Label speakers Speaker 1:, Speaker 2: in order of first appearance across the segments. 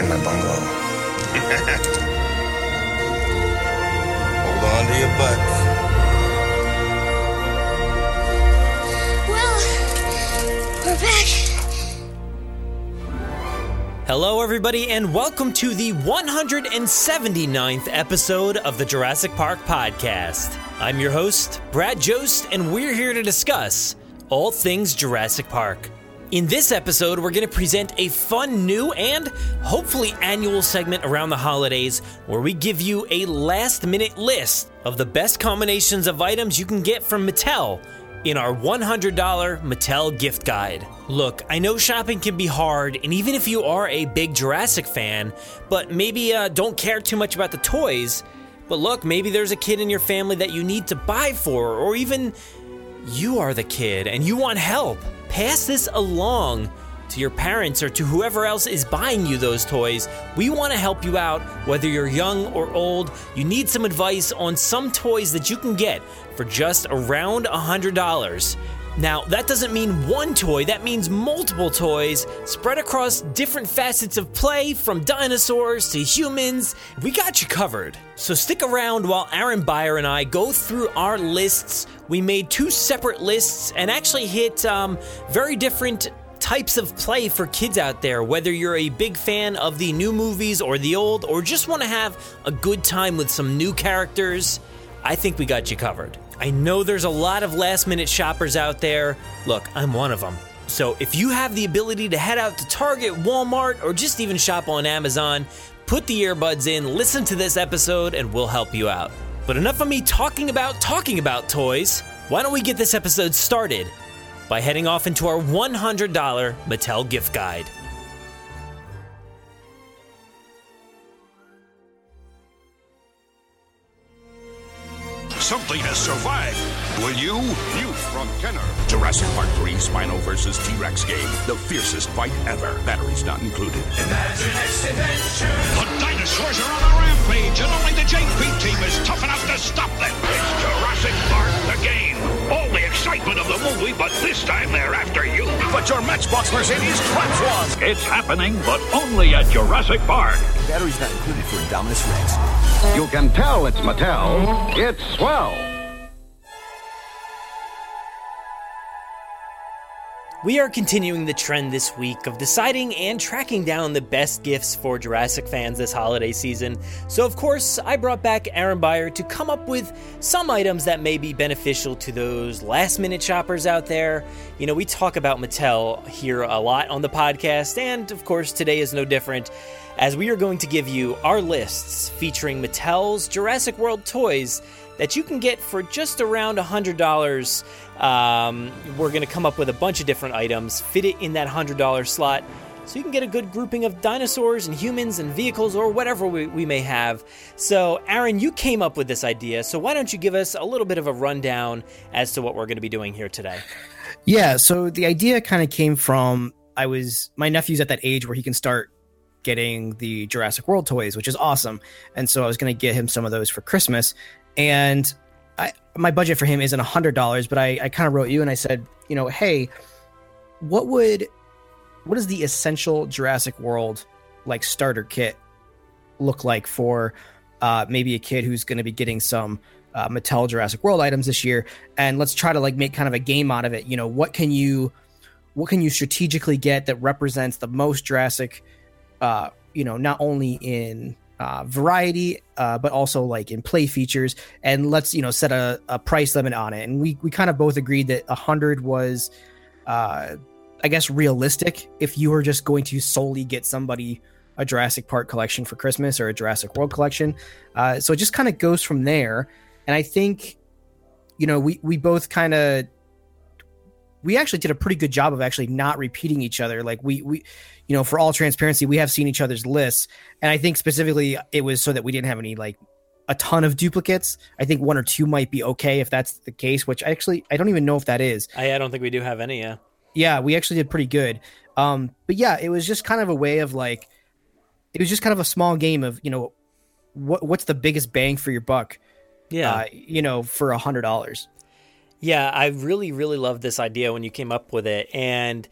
Speaker 1: in my bungalow? Hold on to your butts.
Speaker 2: Well, we're back.
Speaker 3: Hello, everybody, and welcome to the 179th episode of the Jurassic Park Podcast. I'm your host, Brad Jost, and we're here to discuss all things Jurassic Park. In this episode, we're going to present a fun new and hopefully annual segment around the holidays where we give you a last minute list of the best combinations of items you can get from Mattel in our $100 Mattel gift guide. Look, I know shopping can be hard, and even if you are a big Jurassic fan, but maybe uh, don't care too much about the toys, but look, maybe there's a kid in your family that you need to buy for, or even you are the kid and you want help. Pass this along to your parents or to whoever else is buying you those toys. We want to help you out, whether you're young or old. You need some advice on some toys that you can get for just around $100. Now, that doesn't mean one toy, that means multiple toys spread across different facets of play from dinosaurs to humans. We got you covered. So stick around while Aaron Beyer and I go through our lists. We made two separate lists and actually hit um, very different types of play for kids out there, whether you're a big fan of the new movies or the old, or just want to have a good time with some new characters. I think we got you covered. I know there's a lot of last minute shoppers out there. Look, I'm one of them. So if you have the ability to head out to Target, Walmart, or just even shop on Amazon, put the earbuds in, listen to this episode, and we'll help you out. But enough of me talking about talking about toys. Why don't we get this episode started by heading off into our $100 Mattel gift guide?
Speaker 4: Something has survived. Will you? News from Kenner. Jurassic Park 3 Spino vs. T-Rex game. The fiercest fight ever. Batteries not included.
Speaker 5: Imagine its adventure.
Speaker 4: The dinosaurs are on a rampage, and only the JP team is tough enough to stop them. It's Jurassic Park, the game. All the excitement of the movie, but this time they're after you. But your Matchbox Mercedes traps one. It's happening, but only at Jurassic Park.
Speaker 6: Batteries not included for Indominus Rex.
Speaker 4: You can tell it's Mattel. It's swell.
Speaker 3: We are continuing the trend this week of deciding and tracking down the best gifts for Jurassic fans this holiday season. So, of course, I brought back Aaron Beyer to come up with some items that may be beneficial to those last minute shoppers out there. You know, we talk about Mattel here a lot on the podcast, and of course, today is no different as we are going to give you our lists featuring Mattel's Jurassic World toys that you can get for just around $100. Um, we're going to come up with a bunch of different items, fit it in that $100 slot, so you can get a good grouping of dinosaurs and humans and vehicles or whatever we, we may have. So, Aaron, you came up with this idea, so why don't you give us a little bit of a rundown as to what we're going to be doing here today?
Speaker 7: Yeah, so the idea kind of came from I was my nephew's at that age where he can start getting the Jurassic World toys, which is awesome. And so I was going to get him some of those for Christmas. And I, my budget for him isn't a hundred dollars, but I, I kind of wrote you and I said, you know, hey, what would, what is the essential Jurassic World like starter kit look like for uh, maybe a kid who's going to be getting some uh, Mattel Jurassic World items this year? And let's try to like make kind of a game out of it. You know, what can you, what can you strategically get that represents the most Jurassic uh, you know, not only in uh, variety, uh, but also like in play features. And let's you know set a, a price limit on it. And we we kind of both agreed that a hundred was, uh, I guess, realistic if you were just going to solely get somebody a Jurassic Park collection for Christmas or a Jurassic World collection. Uh, so it just kind of goes from there. And I think, you know, we we both kind of we actually did a pretty good job of actually not repeating each other. Like we we you know, for all transparency, we have seen each other's lists, and I think specifically it was so that we didn't have any like a ton of duplicates. I think one or two might be okay if that's the case, which actually I don't even know if that is.
Speaker 3: I, I don't think we do have any. Yeah.
Speaker 7: Yeah, we actually did pretty good. Um, but yeah, it was just kind of a way of like, it was just kind of a small game of you know, what what's the biggest bang for your buck?
Speaker 3: Yeah.
Speaker 7: Uh, you know, for a hundred dollars.
Speaker 3: Yeah, I really, really loved this idea when you came up with it. And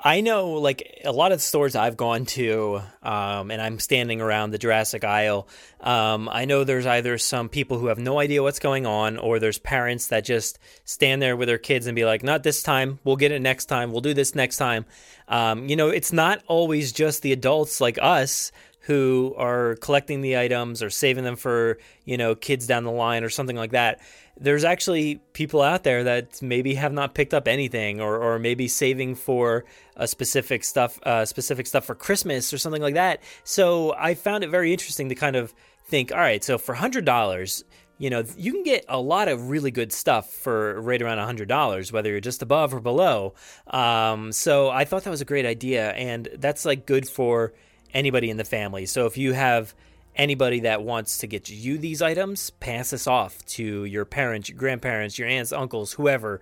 Speaker 3: I know, like, a lot of stores I've gone to, um, and I'm standing around the Jurassic aisle. Um, I know there's either some people who have no idea what's going on, or there's parents that just stand there with their kids and be like, not this time. We'll get it next time. We'll do this next time. Um, you know, it's not always just the adults like us who are collecting the items or saving them for, you know, kids down the line or something like that. There's actually people out there that maybe have not picked up anything or, or maybe saving for a specific stuff uh, specific stuff for christmas or something like that. So i found it very interesting to kind of think all right so for $100 you know you can get a lot of really good stuff for right around $100 whether you're just above or below. Um, so i thought that was a great idea and that's like good for anybody in the family so if you have anybody that wants to get you these items, pass this off to your parents, your grandparents, your aunts, uncles, whoever.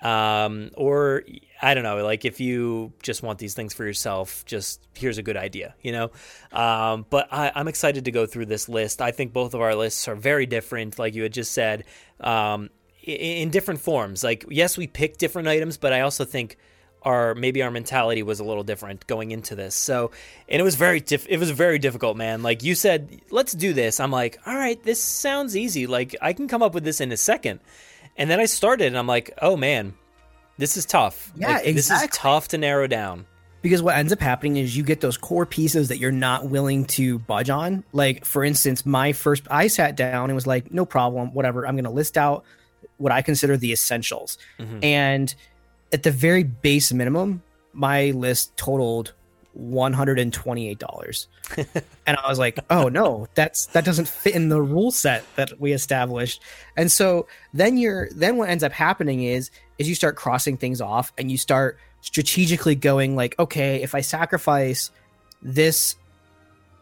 Speaker 3: Um, or I don't know, like if you just want these things for yourself, just here's a good idea, you know? Um, but I, am excited to go through this list. I think both of our lists are very different, like you had just said, um, in, in different forms. Like, yes, we pick different items, but I also think our maybe our mentality was a little different going into this. So, and it was very diff- it was very difficult, man. Like you said, let's do this. I'm like, all right, this sounds easy. Like I can come up with this in a second. And then I started, and I'm like, oh man, this is tough.
Speaker 7: Yeah,
Speaker 3: like,
Speaker 7: exactly.
Speaker 3: This is tough to narrow down.
Speaker 7: Because what ends up happening is you get those core pieces that you're not willing to budge on. Like for instance, my first, I sat down and was like, no problem, whatever. I'm going to list out what I consider the essentials, mm-hmm. and at the very base minimum, my list totaled $128. and I was like, "Oh no, that's that doesn't fit in the rule set that we established." And so then you're then what ends up happening is is you start crossing things off and you start strategically going like, "Okay, if I sacrifice this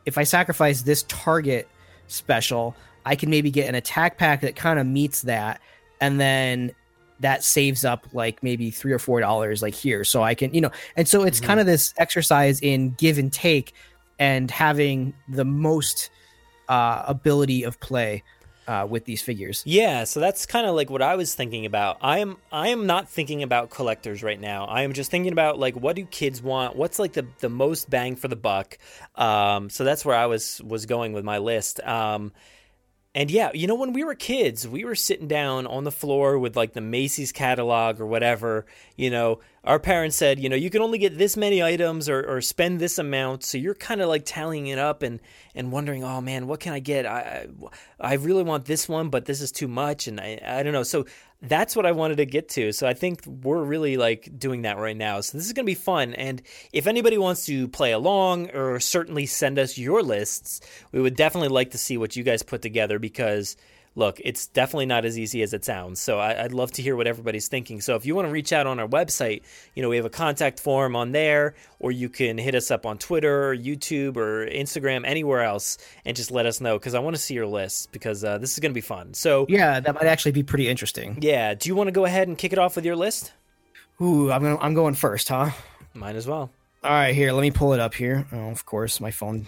Speaker 7: if I sacrifice this target special, I can maybe get an attack pack that kind of meets that and then that saves up like maybe three or four dollars like here so i can you know and so it's mm-hmm. kind of this exercise in give and take and having the most uh, ability of play uh, with these figures.
Speaker 3: Yeah, so that's kind of like what I was thinking about. I am I am not thinking about collectors right now. I am just thinking about like what do kids want? What's like the the most bang for the buck? Um, so that's where I was was going with my list. Um, and yeah, you know, when we were kids, we were sitting down on the floor with like the Macy's catalog or whatever. You know, our parents said, you know, you can only get this many items or, or spend this amount. So you're kind of like tallying it up and, and wondering, oh man, what can I get? I, I really want this one, but this is too much. And I, I don't know. So that's what I wanted to get to. So I think we're really like doing that right now. So this is going to be fun. And if anybody wants to play along or certainly send us your lists, we would definitely like to see what you guys put together because look, it's definitely not as easy as it sounds. So I, would love to hear what everybody's thinking. So if you want to reach out on our website, you know, we have a contact form on there, or you can hit us up on Twitter, or YouTube, or Instagram, anywhere else, and just let us know because I want to see your list because uh, this is going to be fun. So
Speaker 7: yeah, that might actually be pretty interesting.
Speaker 3: Yeah. Do you want to go ahead and kick it off with your list?
Speaker 7: Ooh, I'm gonna, I'm going first, huh?
Speaker 3: Might as well.
Speaker 7: All right, here. Let me pull it up here. Oh, of course, my phone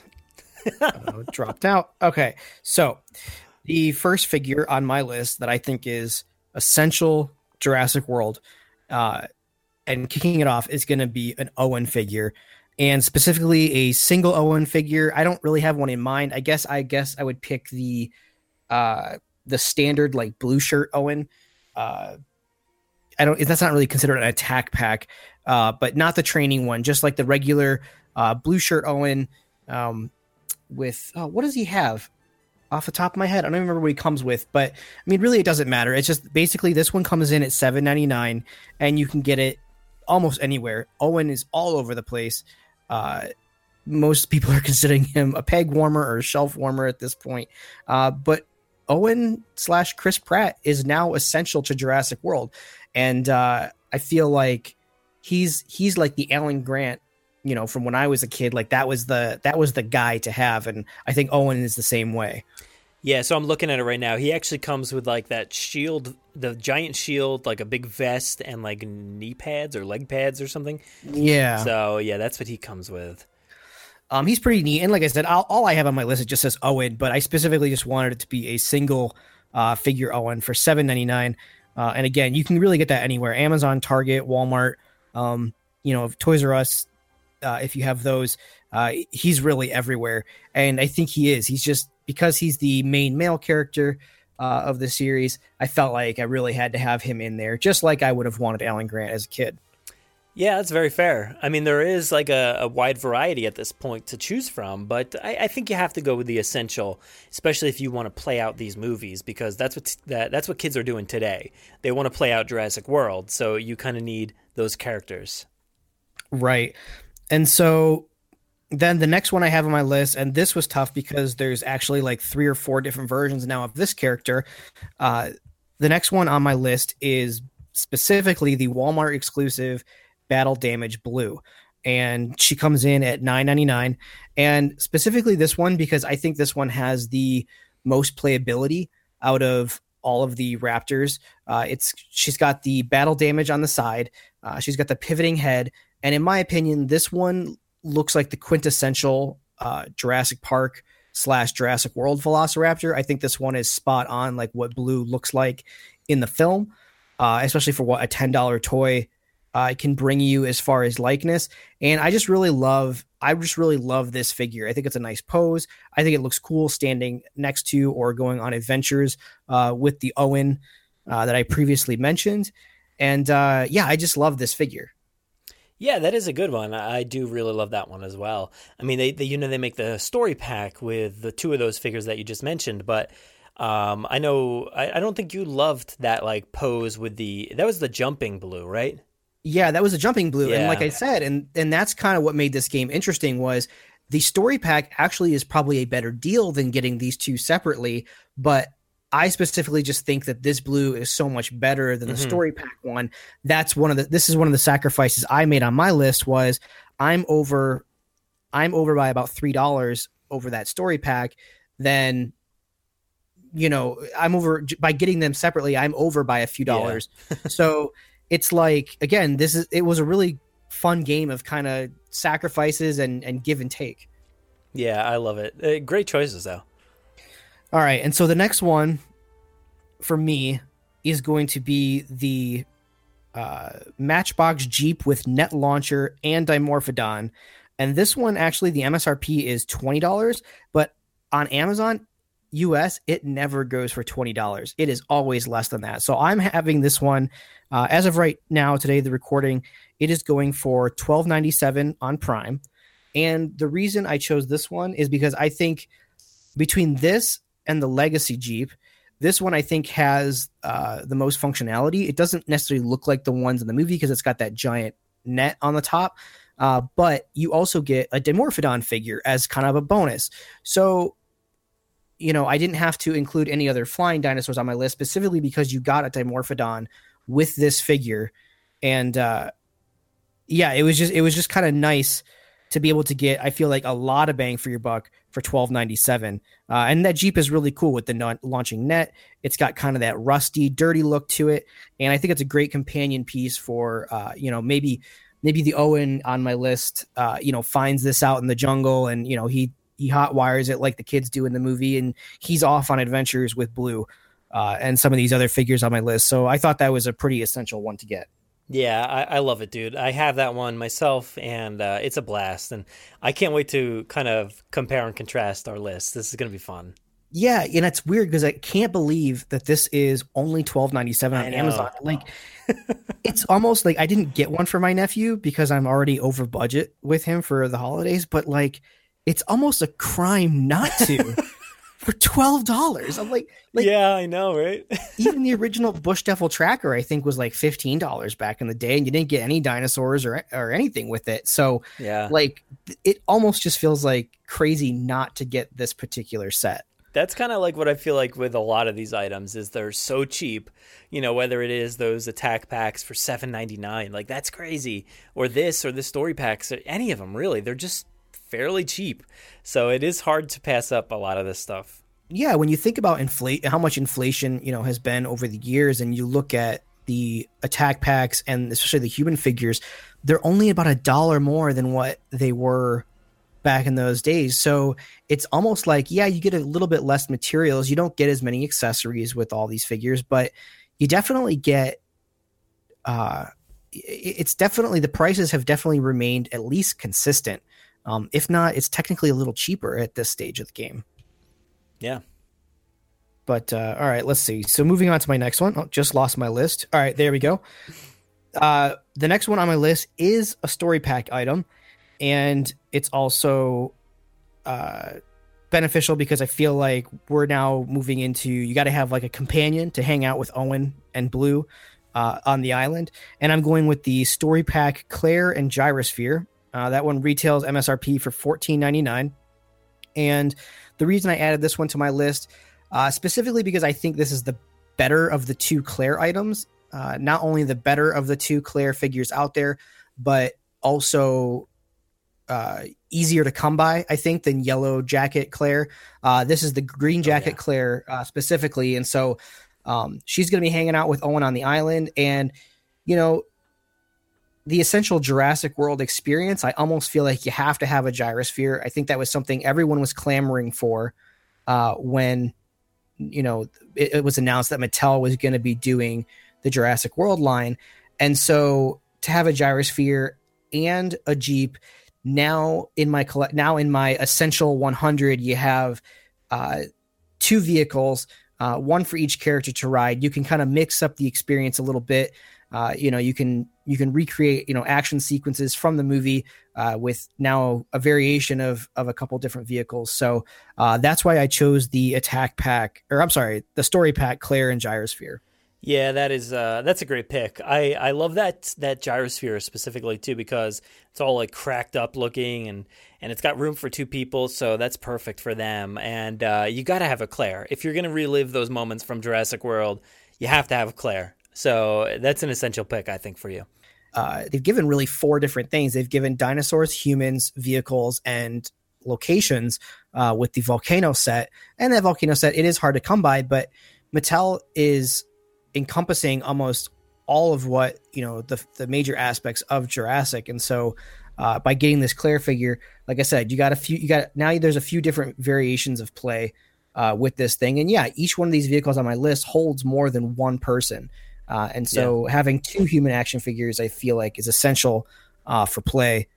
Speaker 7: uh, dropped out. Okay, so the first figure on my list that I think is essential Jurassic World, uh, and kicking it off is going to be an Owen figure, and specifically a single Owen figure. I don't really have one in mind. I guess I guess I would pick the uh, the standard like blue shirt Owen. Uh, I don't. That's not really considered an attack pack, uh, but not the training one. Just like the regular uh, blue shirt Owen. Um, with oh, what does he have? Off the top of my head. I don't remember what he comes with, but I mean, really, it doesn't matter. It's just basically this one comes in at seven ninety nine, and you can get it almost anywhere. Owen is all over the place. Uh, most people are considering him a peg warmer or a shelf warmer at this point, uh, but Owen slash Chris Pratt is now essential to Jurassic World, and uh, I feel like he's he's like the Alan Grant, you know, from when I was a kid. Like that was the that was the guy to have, and I think Owen is the same way.
Speaker 3: Yeah, so I'm looking at it right now. He actually comes with like that shield, the giant shield, like a big vest and like knee pads or leg pads or something.
Speaker 7: Yeah.
Speaker 3: So yeah, that's what he comes with.
Speaker 7: Um, he's pretty neat, and like I said, I'll, all I have on my list it just says Owen, but I specifically just wanted it to be a single uh, figure Owen for seven ninety nine. Uh, and again, you can really get that anywhere: Amazon, Target, Walmart. Um, you know, Toys R Us. Uh, if you have those, uh, he's really everywhere, and I think he is. He's just because he's the main male character uh, of the series. I felt like I really had to have him in there, just like I would have wanted Alan Grant as a kid.
Speaker 3: Yeah, that's very fair. I mean, there is like a, a wide variety at this point to choose from, but I, I, think you have to go with the essential, especially if you want to play out these movies, because that's what that, that's what kids are doing today. They want to play out Jurassic World, so you kind of need those characters.
Speaker 7: Right. And so then the next one I have on my list, and this was tough because there's actually like three or four different versions now of this character. Uh, the next one on my list is specifically the Walmart exclusive battle damage blue and she comes in at 9.99 and specifically this one because i think this one has the most playability out of all of the raptors uh, it's she's got the battle damage on the side uh, she's got the pivoting head and in my opinion this one looks like the quintessential uh, jurassic park slash jurassic world velociraptor i think this one is spot on like what blue looks like in the film uh, especially for what a $10 toy uh, can bring you as far as likeness. And I just really love, I just really love this figure. I think it's a nice pose. I think it looks cool standing next to or going on adventures uh, with the Owen uh, that I previously mentioned. And uh, yeah, I just love this figure.
Speaker 3: Yeah, that is a good one. I do really love that one as well. I mean, they, they you know they make the story pack with the two of those figures that you just mentioned, but um, I know I, I don't think you loved that like pose with the that was the jumping blue, right?
Speaker 7: Yeah, that was a jumping blue, yeah. and like I said, and and that's kind of what made this game interesting was the story pack actually is probably a better deal than getting these two separately, but I specifically just think that this blue is so much better than the mm-hmm. story pack one. That's one of the this is one of the sacrifices I made on my list was I'm over I'm over by about three dollars over that story pack, then you know, I'm over by getting them separately, I'm over by a few dollars. Yeah. so it's like again, this is it was a really fun game of kind of sacrifices and and give and take.
Speaker 3: Yeah, I love it. Uh, great choices though.
Speaker 7: All right, and so the next one for me is going to be the uh, Matchbox Jeep with net launcher and Dimorphodon. And this one actually the MSRP is twenty dollars, but on Amazon US, it never goes for $20. It is always less than that. So I'm having this one uh, as of right now, today, the recording, it is going for $12.97 on Prime. And the reason I chose this one is because I think between this and the Legacy Jeep, this one I think has uh, the most functionality. It doesn't necessarily look like the ones in the movie because it's got that giant net on the top. Uh, but you also get a Dimorphodon figure as kind of a bonus. So you know, I didn't have to include any other flying dinosaurs on my list specifically because you got a Dimorphodon with this figure, and uh, yeah, it was just it was just kind of nice to be able to get. I feel like a lot of bang for your buck for twelve ninety seven, uh, and that Jeep is really cool with the non- launching net. It's got kind of that rusty, dirty look to it, and I think it's a great companion piece for uh, you know maybe maybe the Owen on my list, uh, you know, finds this out in the jungle and, you know, he he hot wires it like the kids do in the movie, and he's off on adventures with Blue uh, and some of these other figures on my list. So I thought that was a pretty essential one to get.
Speaker 3: Yeah, I, I love it, dude. I have that one myself, and uh, it's a blast. And I can't wait to kind of compare and contrast our lists. This is going to be fun.
Speaker 7: Yeah, and it's weird because I can't believe that this is only twelve ninety seven on Amazon. Like, it's almost like I didn't get one for my nephew because I'm already over budget with him for the holidays. But like, it's almost a crime not to for twelve dollars. I'm like, like,
Speaker 3: yeah, I know, right?
Speaker 7: even the original Bush Devil tracker, I think, was like fifteen dollars back in the day, and you didn't get any dinosaurs or or anything with it. So,
Speaker 3: yeah,
Speaker 7: like, it almost just feels like crazy not to get this particular set.
Speaker 3: That's kind of like what I feel like with a lot of these items is they're so cheap. You know, whether it is those attack packs for seven ninety nine, like that's crazy, or this or the story packs, any of them really, they're just fairly cheap. So it is hard to pass up a lot of this stuff.
Speaker 7: Yeah, when you think about inflate, how much inflation you know has been over the years, and you look at the attack packs and especially the human figures, they're only about a dollar more than what they were back in those days. So it's almost like, yeah, you get a little bit less materials. You don't get as many accessories with all these figures, but you definitely get uh it's definitely the prices have definitely remained at least consistent. Um, if not, it's technically a little cheaper at this stage of the game.
Speaker 3: Yeah.
Speaker 7: But uh, all right, let's see. So moving on to my next one. Oh, just lost my list. All right, there we go. Uh, the next one on my list is a story pack item, and it's also uh, beneficial because I feel like we're now moving into you got to have like a companion to hang out with Owen and Blue uh, on the island, and I'm going with the story pack Claire and Gyrosphere. Uh, that one retails MSRP for fourteen ninety nine, and the reason I added this one to my list uh, specifically because I think this is the better of the two Claire items. Uh, not only the better of the two Claire figures out there, but also uh, easier to come by, I think, than Yellow Jacket Claire. Uh, this is the Green Jacket oh, yeah. Claire uh, specifically, and so um, she's going to be hanging out with Owen on the island, and you know. The essential Jurassic World experience, I almost feel like you have to have a gyrosphere. I think that was something everyone was clamoring for uh, when you know, it, it was announced that Mattel was going to be doing the Jurassic World line. And so to have a gyrosphere and a Jeep now in my now in my essential 100 you have uh, two vehicles uh, one for each character to ride. You can kind of mix up the experience a little bit. Uh, you know you can you can recreate you know action sequences from the movie uh, with now a variation of of a couple different vehicles. So uh, that's why i chose the attack pack or i'm sorry the story pack claire and gyrosphere
Speaker 3: yeah, that is uh, that's a great pick. I, I love that that gyrosphere specifically too because it's all like cracked up looking and and it's got room for two people, so that's perfect for them. And uh, you got to have a Claire if you're gonna relive those moments from Jurassic World. You have to have a Claire. So that's an essential pick, I think, for you.
Speaker 7: Uh, they've given really four different things. They've given dinosaurs, humans, vehicles, and locations uh, with the volcano set. And that volcano set, it is hard to come by, but Mattel is encompassing almost all of what you know the the major aspects of Jurassic. And so, uh, by getting this Claire figure, like I said, you got a few. You got now. There's a few different variations of play uh, with this thing. And yeah, each one of these vehicles on my list holds more than one person. Uh, and so yeah. having two human action figures, I feel like, is essential uh, for play,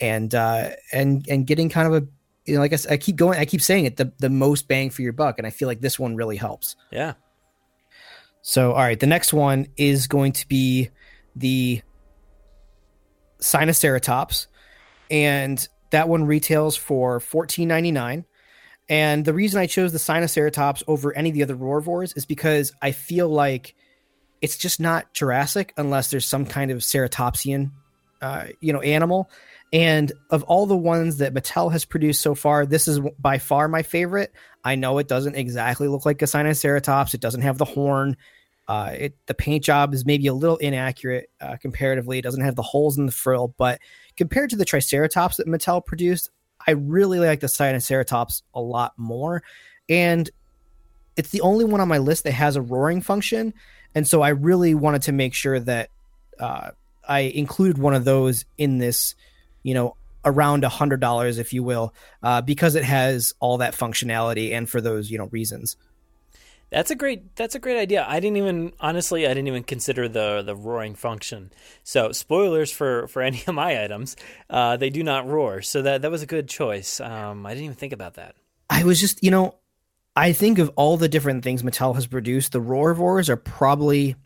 Speaker 7: and uh, and and getting kind of a you know, like I, I, keep going, I keep saying it, the the most bang for your buck, and I feel like this one really helps.
Speaker 3: Yeah.
Speaker 7: So all right, the next one is going to be the Sinoceratops, and that one retails for fourteen ninety nine. And the reason I chose the Sinoceratops over any of the other Roarivores is because I feel like it's just not Jurassic unless there's some kind of ceratopsian, uh, you know, animal. And of all the ones that Mattel has produced so far, this is by far my favorite. I know it doesn't exactly look like a Sinoceratops. It doesn't have the horn. Uh, it the paint job is maybe a little inaccurate uh, comparatively. It doesn't have the holes in the frill, but compared to the Triceratops that Mattel produced, I really like the Sinoceratops a lot more. And it's the only one on my list that has a roaring function and so I really wanted to make sure that uh, I included one of those in this, you know, around a hundred dollars, if you will, uh, because it has all that functionality and for those you know reasons.
Speaker 3: That's a great. That's a great idea. I didn't even honestly. I didn't even consider the the roaring function. So spoilers for for any of my items. Uh, they do not roar. So that that was a good choice. Um, I didn't even think about that.
Speaker 7: I was just you know I think of all the different things Mattel has produced, the Roarivores are probably,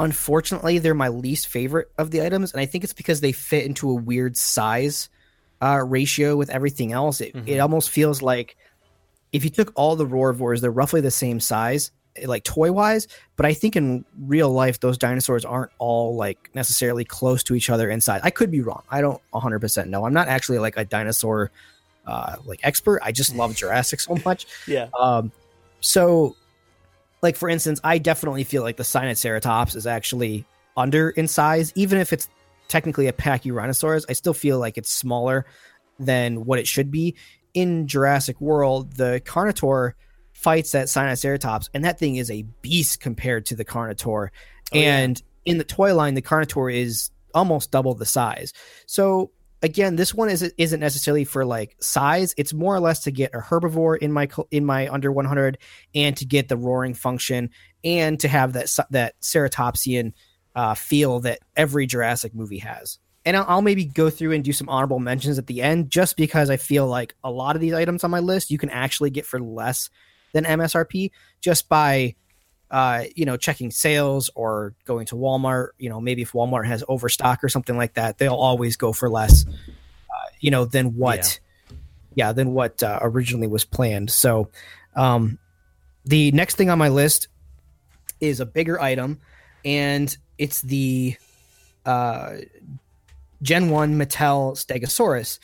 Speaker 7: unfortunately, they're my least favorite of the items, and I think it's because they fit into a weird size uh, ratio with everything else. It, mm-hmm. it almost feels like if you took all the Roarivores, they're roughly the same size, like toy wise. But I think in real life, those dinosaurs aren't all like necessarily close to each other inside. I could be wrong. I don't 100% know. I'm not actually like a dinosaur uh, like expert. I just love Jurassic so much.
Speaker 3: Yeah.
Speaker 7: Um, so, like for instance, I definitely feel like the Sinoceratops is actually under in size, even if it's technically a Pachyrhinosaurus. I still feel like it's smaller than what it should be. In Jurassic World, the Carnotaur fights that Sinoceratops, and that thing is a beast compared to the Carnotaur.
Speaker 3: Oh, yeah.
Speaker 7: and in the toy line, the Carnotaur is almost double the size. So again, this one is isn't necessarily for like size. It's more or less to get a herbivore in my in my under 100, and to get the roaring function, and to have that that ceratopsian uh, feel that every Jurassic movie has. And I'll, I'll maybe go through and do some honorable mentions at the end, just because I feel like a lot of these items on my list you can actually get for less than MSRP just by uh, you know, checking sales or going to Walmart. You know, maybe if Walmart has overstock or something like that, they'll always go for less. Uh, you know, than what, yeah, than what uh, originally was planned. So, um, the next thing on my list is a bigger item, and it's the uh, Gen One Mattel Stegosaurus,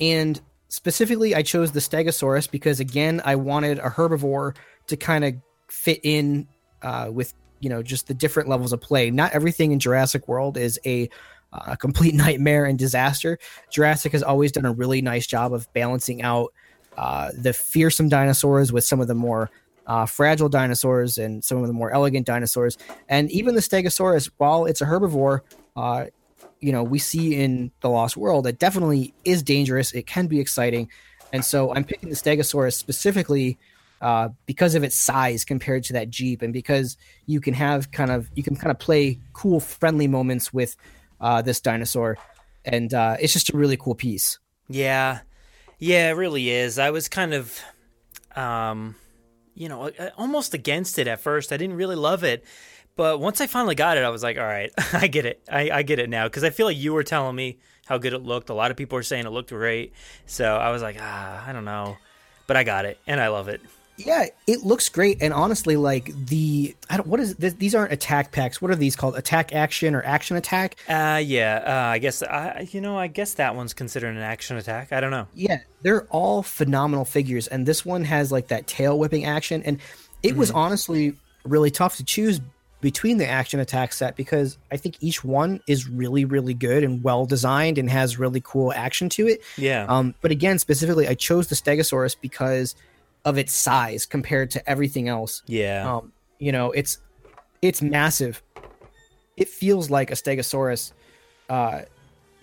Speaker 7: and specifically, I chose the Stegosaurus because again, I wanted a herbivore to kind of fit in uh, with you know just the different levels of play. Not everything in Jurassic World is a uh, complete nightmare and disaster. Jurassic has always done a really nice job of balancing out uh, the fearsome dinosaurs with some of the more uh, fragile dinosaurs and some of the more elegant dinosaurs. And even the Stegosaurus, while it's a herbivore, uh, you know, we see in the Lost World, it definitely is dangerous. It can be exciting. And so I'm picking the Stegosaurus specifically uh, because of its size compared to that Jeep, and because you can have kind of you can kind of play cool, friendly moments with uh, this dinosaur, and uh, it's just a really cool piece.
Speaker 3: Yeah, yeah, it really is. I was kind of, um, you know, almost against it at first. I didn't really love it, but once I finally got it, I was like, all right, I get it. I, I get it now because I feel like you were telling me how good it looked. A lot of people were saying it looked great, so I was like, ah, I don't know, but I got it and I love it.
Speaker 7: Yeah, it looks great, and honestly, like the I don't what is this, these aren't attack packs. What are these called? Attack action or action attack?
Speaker 3: Uh, yeah. Uh, I guess I you know I guess that one's considered an action attack. I don't know.
Speaker 7: Yeah, they're all phenomenal figures, and this one has like that tail whipping action, and it mm-hmm. was honestly really tough to choose between the action attack set because I think each one is really, really good and well designed and has really cool action to it.
Speaker 3: Yeah.
Speaker 7: Um, but again, specifically, I chose the Stegosaurus because of its size compared to everything else.
Speaker 3: Yeah.
Speaker 7: Um, you know, it's it's massive. It feels like a Stegosaurus, uh,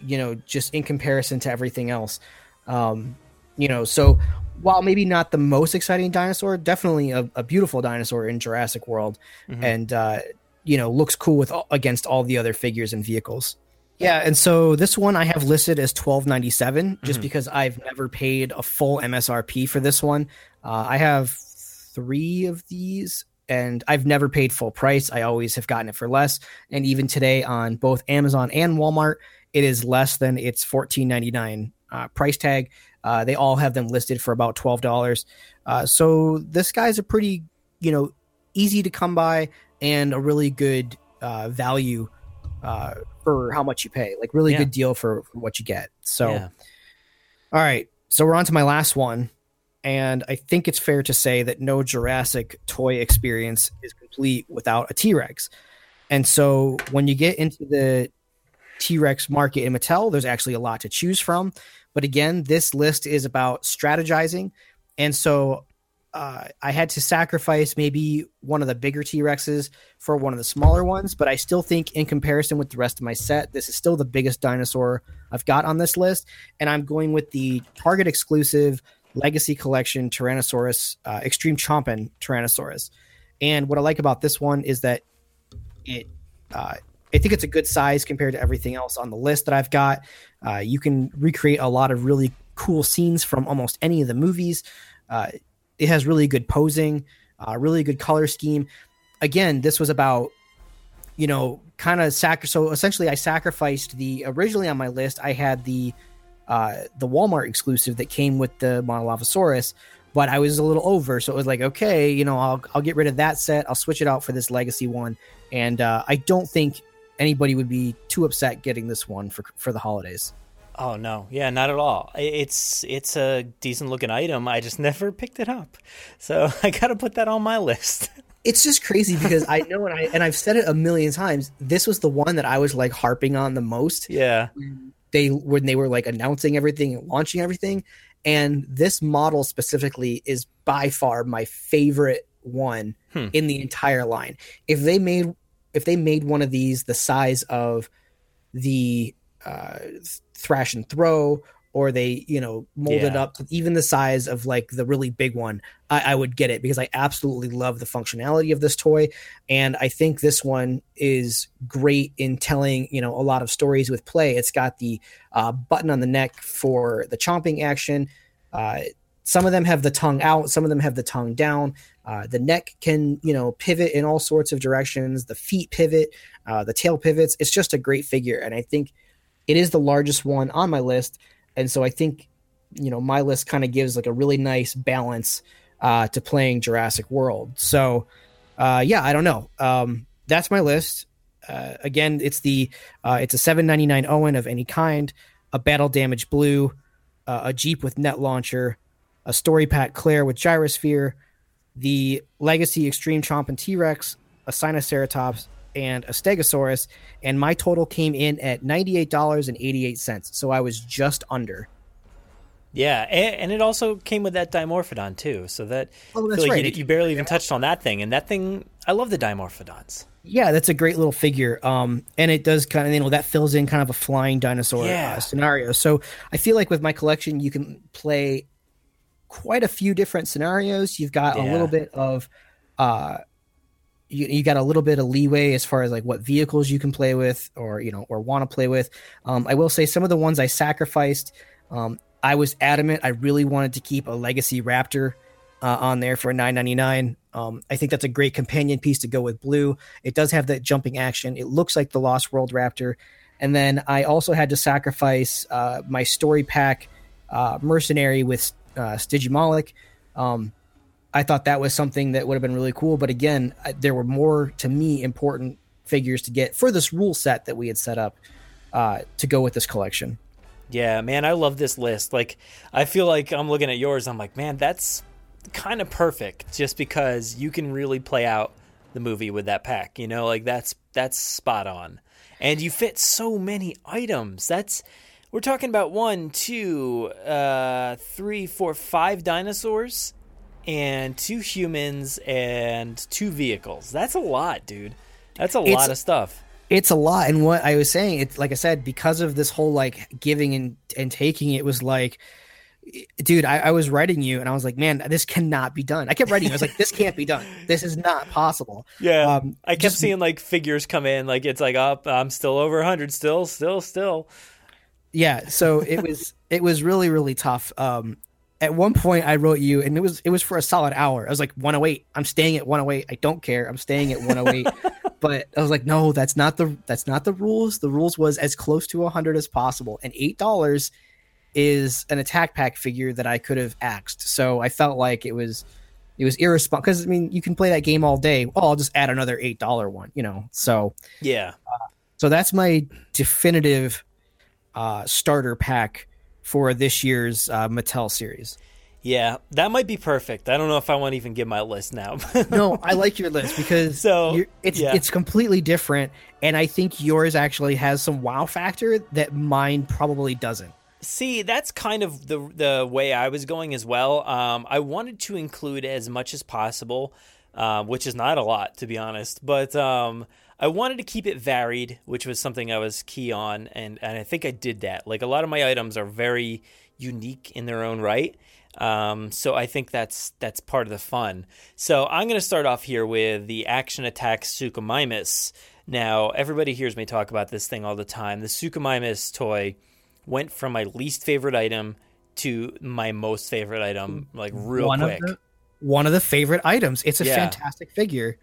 Speaker 7: you know, just in comparison to everything else. Um, you know, so while maybe not the most exciting dinosaur, definitely a, a beautiful dinosaur in Jurassic World, mm-hmm. and uh, you know looks cool with against all the other figures and vehicles. Yeah, and so this one I have listed as twelve ninety seven, just mm-hmm. because I've never paid a full MSRP for this one. Uh, I have three of these, and I've never paid full price. I always have gotten it for less, and even today on both Amazon and Walmart, it is less than its fourteen ninety nine uh, price tag. Uh, they all have them listed for about twelve dollars. Uh, so this guy's a pretty, you know, easy to come by and a really good uh, value uh, for how much you pay. Like really yeah. good deal for, for, what you get. So, yeah. all right. So we're on to my last one, and I think it's fair to say that no Jurassic toy experience is complete without a T Rex. And so when you get into the T Rex market in Mattel, there's actually a lot to choose from. But again, this list is about strategizing. And so uh, I had to sacrifice maybe one of the bigger T Rexes for one of the smaller ones. But I still think, in comparison with the rest of my set, this is still the biggest dinosaur I've got on this list. And I'm going with the Target exclusive Legacy Collection Tyrannosaurus, uh, Extreme Chompin Tyrannosaurus. And what I like about this one is that it uh, I think it's a good size compared to everything else on the list that I've got. Uh, you can recreate a lot of really cool scenes from almost any of the movies. Uh, it has really good posing, uh, really good color scheme. Again, this was about, you know, kind of sacri- So essentially, I sacrificed the originally on my list. I had the uh, the Walmart exclusive that came with the Monolophosaurus, but I was a little over. So it was like, okay, you know, I'll I'll get rid of that set. I'll switch it out for this legacy one. And uh, I don't think anybody would be too upset getting this one for for the holidays.
Speaker 3: Oh no, yeah, not at all. It's it's a decent looking item. I just never picked it up, so I got to put that on my list.
Speaker 7: It's just crazy because I know and I and I've said it a million times. This was the one that I was like harping on the most.
Speaker 3: Yeah,
Speaker 7: they when they were like announcing everything and launching everything, and this model specifically is by far my favorite one
Speaker 3: Hmm.
Speaker 7: in the entire line. If they made if they made one of these the size of the uh, thrash and throw, or they you know molded
Speaker 3: Yeah.
Speaker 7: up to even the size of like the really big one, I, I would get it because I absolutely love the functionality of this toy, and I think this one is great in telling you know a lot of stories with play. It's got the uh, button on the neck for the chomping action. Uh, some of them have the tongue out, some of them have the tongue down. Uh, the neck can, you know, pivot in all sorts of directions. The feet pivot, uh, the tail pivots. It's just a great figure, and I think it is the largest one on my list. And so I think, you know, my list kind of gives like a really nice balance uh, to playing Jurassic World. So, uh, yeah, I don't know. Um, that's my list. Uh, again, it's the uh, it's a 799 Owen of any kind, a battle damage blue, uh, a Jeep with net launcher, a story pack Claire with gyrosphere, the Legacy Extreme Chompin T Rex, a Sinoceratops, and a Stegosaurus. And my total came in at $98.88. So I was just under.
Speaker 3: yeah, and, it also came with that Dimorphodon too. So that
Speaker 7: Oh, that's
Speaker 3: like
Speaker 7: right.
Speaker 3: you, you barely even touched on that thing, and that thing I love the Dimorphodons.
Speaker 7: Yeah, that's a great little figure. Um, and it does kind of, you know, that fills in kind of a flying dinosaur
Speaker 3: Yeah.
Speaker 7: uh, scenario. So I feel like with my collection, you can play quite a few different scenarios. You've got a little bit of, uh, you, you got a little bit of leeway as far as like what vehicles you can play with or, you know, or want to play with. Um, I will say some of the ones I sacrificed, um, I was adamant. I really wanted to keep a legacy Raptor uh, on there for 9.99. Um, I think that's a great companion piece to go with blue. It does have that jumping action. It looks like the Lost World Raptor. And then I also had to sacrifice uh, my story pack uh, mercenary with uh, Stygimoloch. Um, I thought that was something that would have been really cool. But again, there were more to me important figures to get for this rule set that we had set up uh, to go with this collection.
Speaker 3: Yeah, man, I love this list. Like, I feel like I'm looking at yours. I'm like, man, that's kind of perfect, just because you can really play out the movie with that pack. You know, like that's that's spot on, and you fit so many items. That's we're talking about one, two, uh, three, four, five dinosaurs, and two humans and two vehicles. That's a lot, dude. That's a
Speaker 7: It's-
Speaker 3: lot of stuff.
Speaker 7: it's a lot and what i was saying it's like i said because of this whole like giving and and taking it was like dude I, I was writing you and i was like man this cannot be done i kept writing you. i was like this can't be done this is not possible
Speaker 3: Yeah,
Speaker 7: Um,
Speaker 3: I kept
Speaker 7: just-
Speaker 3: seeing like figures come in, like it's like up. I'm still over 100, still, still, still.
Speaker 7: yeah so it was it was really really tough um at one point i wrote you and it was it was for a solid hour. I was like 108 i'm staying at 108 i don't care i'm staying at 108 but i was like no that's not the that's not the rules. The rules was as close to 100 as possible and eight dollars is an attack pack figure that i could have axed. So i felt like it was it was irresponsible because i mean you can play that game all day. Oh i'll just add another eight dollar one you know? So
Speaker 3: Yeah,
Speaker 7: so that's my definitive uh, starter pack for this year's uh, Mattel series.
Speaker 3: yeah, that might be perfect. I don't know if I want to even give my list now.
Speaker 7: No, I like your list because
Speaker 3: So,
Speaker 7: it's
Speaker 3: yeah.
Speaker 7: it's completely different, and I think yours actually has some wow factor that mine probably doesn't.
Speaker 3: See, that's kind of the the way I was going as well. Um, I wanted to include as much as possible, uh, which is not a lot to be honest. But um, I wanted to keep it varied, which was something I was key on, and and I think I did that. Like a lot of my items are very unique in their own right. Um, so I think that's that's part of the fun. So I'm going to start off here with the Action Attack Suchomimus. Now everybody hears me talk about this thing all the time. The Suchomimus toy went from my least favorite item to my most favorite item, like real
Speaker 7: one
Speaker 3: quick.
Speaker 7: of the one of the favorite items. It's a
Speaker 3: Yeah.
Speaker 7: fantastic figure.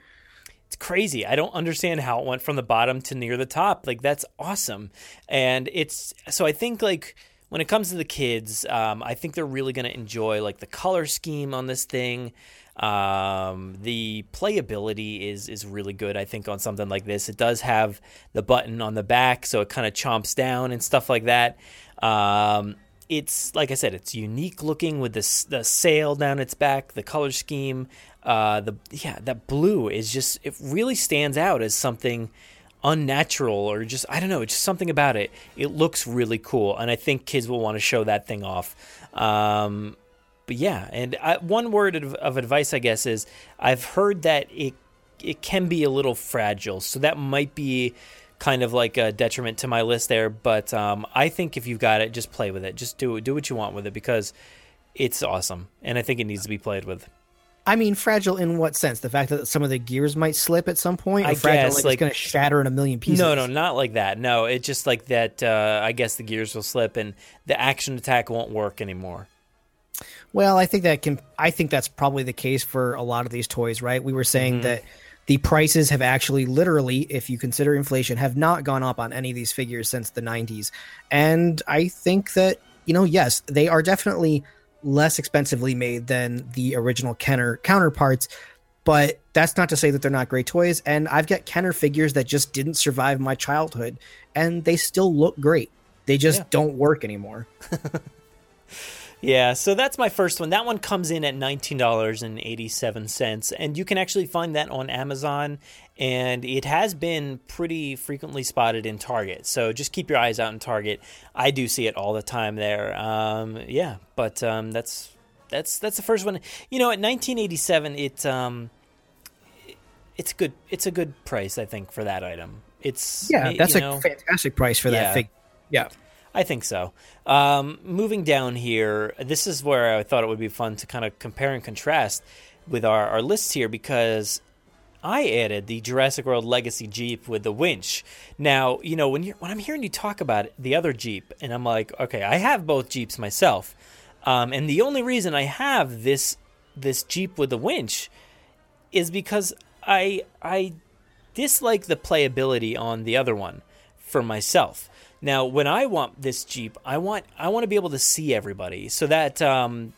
Speaker 3: Crazy. I don't understand how it went from the bottom to near the top. Like that's awesome. And it's so I think like when it comes to the kids, um, I think they're really going to enjoy like the color scheme on this thing. Um, the playability is is really good. I think on something like this, it does have the button on the back, so it kind of chomps down and stuff like that. Um, it's like I said, it's unique looking with this the sail down its back, the color scheme. Uh, the yeah, that blue is just it really stands out as something unnatural or just I don't know, it's just something about it. It looks really cool, and I think kids will want to show that thing off. Um, but yeah, and I, one word of, of advice, I guess, is I've heard that it it can be a little fragile, so that might be kind of like a detriment to my list there. But um, I think if you've got it, just play with it. Just do do what you want with it because it's awesome, and I think it needs to be played with.
Speaker 7: I mean, fragile in what sense? The fact that some of the gears might slip at some point, or
Speaker 3: I
Speaker 7: fragile
Speaker 3: guess,
Speaker 7: like,
Speaker 3: like-
Speaker 7: it's going to shatter in a million pieces.
Speaker 3: No, no, not like that. No, it's just like that. Uh, I guess the gears will slip and the action attack won't work anymore.
Speaker 7: Well, I think that can. I think that's probably the case for a lot of these toys, right? We were saying
Speaker 3: Mhm.
Speaker 7: that the prices have actually, literally, if you consider inflation, have not gone up on any of these figures since the '90s, and I think that you know, yes, they are definitely less expensively made than the original Kenner counterparts. But that's not to say that they're not great toys. And I've got Kenner figures that just didn't survive my childhood, and they still look great. They just
Speaker 3: Yeah.
Speaker 7: don't work anymore.
Speaker 3: Yeah, so that's my first one. That one comes in at $19.87 and you can actually find that on Amazon and it has been pretty frequently spotted in Target. So just keep your eyes out in Target. I do see it all the time there. Um, yeah, but um, that's that's that's the first one. You know, at 1987 it um it's good it's a good price I think for that item. It's
Speaker 7: Yeah,
Speaker 3: you
Speaker 7: that's a
Speaker 3: know-
Speaker 7: fantastic price for
Speaker 3: Yeah.
Speaker 7: that fig. Yeah.
Speaker 3: I think so. Um, moving down here, this is where I thought it would be fun to kind of compare and contrast with our, our lists here because I added the Jurassic World Legacy Jeep with the winch. Now, you know, when you when I'm hearing you talk about the other Jeep, and I'm like, okay, I have both Jeeps myself, um, and the only reason I have this this Jeep with the winch is because I I dislike the playability on the other one for myself. Now, when I want this Jeep, I want I want to be able to see everybody, so that um,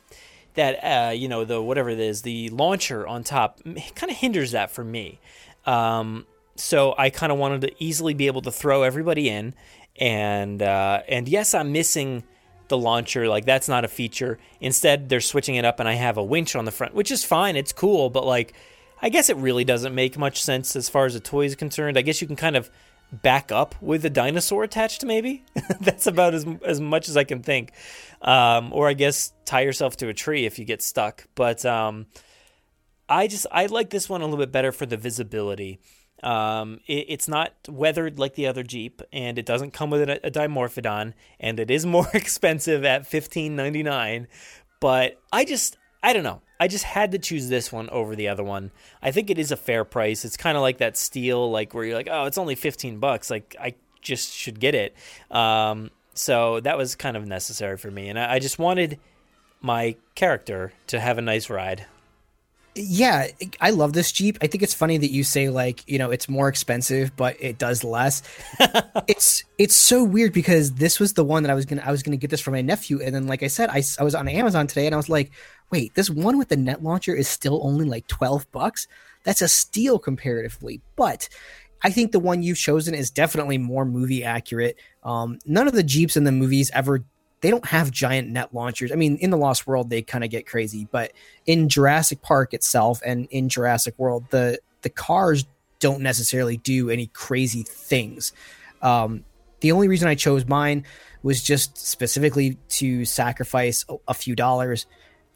Speaker 3: that uh, you know the whatever it is, the launcher on top kind of hinders that for me. Um, so I kind of wanted to easily be able to throw everybody in, and uh, and yes, I'm missing the launcher. Like that's not a feature. Instead, they're switching it up, and I have a winch on the front, which is fine. It's cool, but like I guess it really doesn't make much sense as far as a toy is concerned. I guess you can kind of back up with a dinosaur attached, maybe. That's about as as much as I can think. Um, or I guess tie yourself to a tree if you get stuck. But um, I just I like this one a little bit better for the visibility. Um, it, it's not weathered like the other Jeep, and it doesn't come with a, a Dimorphodon, and it is more expensive at fifteen ninety nine. But I just I don't know. I just had to choose this one over the other one. I think it is a fair price. It's kind of like that steel, like where you're like, oh, it's only fifteen bucks. Like I just should get it. Um, so that was kind of necessary for me, and I, I just wanted my character to have a nice ride.
Speaker 7: Yeah, I love this Jeep. I think it's funny that you say like, you know, it's more expensive, but it does less. it's it's so weird because this was the one that I was gonna I was gonna get this for my nephew, and then like I said, I, I was on Amazon today, and I was like, wait, this one with the net launcher is still only like twelve bucks. That's a steal comparatively, but I think the one you've chosen is definitely more movie accurate. Um, none of the Jeeps in the movies ever they don't have giant net launchers. I mean, in the Lost World they kind of get crazy, but in Jurassic Park itself and in Jurassic World, the the cars don't necessarily do any crazy things. Um, the only reason I chose mine was just specifically to sacrifice a, a few dollars,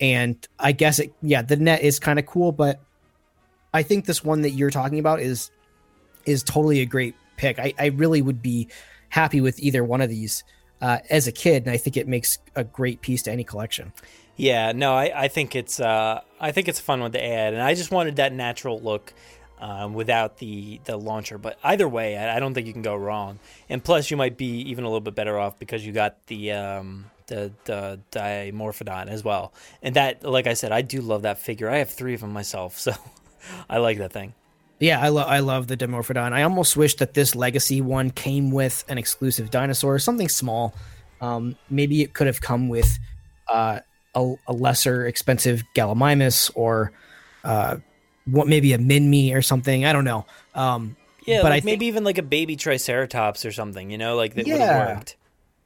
Speaker 7: and I guess it yeah the net is kind of cool, but I think this one that you're talking about is is totally a great pick. I, I really would be happy with either one of these uh, as a kid, and I think it makes a great piece to any collection.
Speaker 3: Yeah, no, I, I think it's uh, I think it's a fun one to add, and I just wanted that natural look um, without the the launcher. But either way, I, I don't think you can go wrong. And plus, you might be even a little bit better off because you got the um, the the Dimorphodon as well. And that, like I said, I do love that figure. I have three of them myself, so I like that thing.
Speaker 7: Yeah, I love I love the Dimorphodon. I almost wish that this legacy one came with an exclusive dinosaur, something small. Um, maybe it could have come with uh, a, a, lesser expensive Gallimimus or uh, what maybe a Minmi or something. I don't know. Um,
Speaker 3: yeah, but like maybe even like a baby Triceratops or something. You know, like that yeah. would have worked.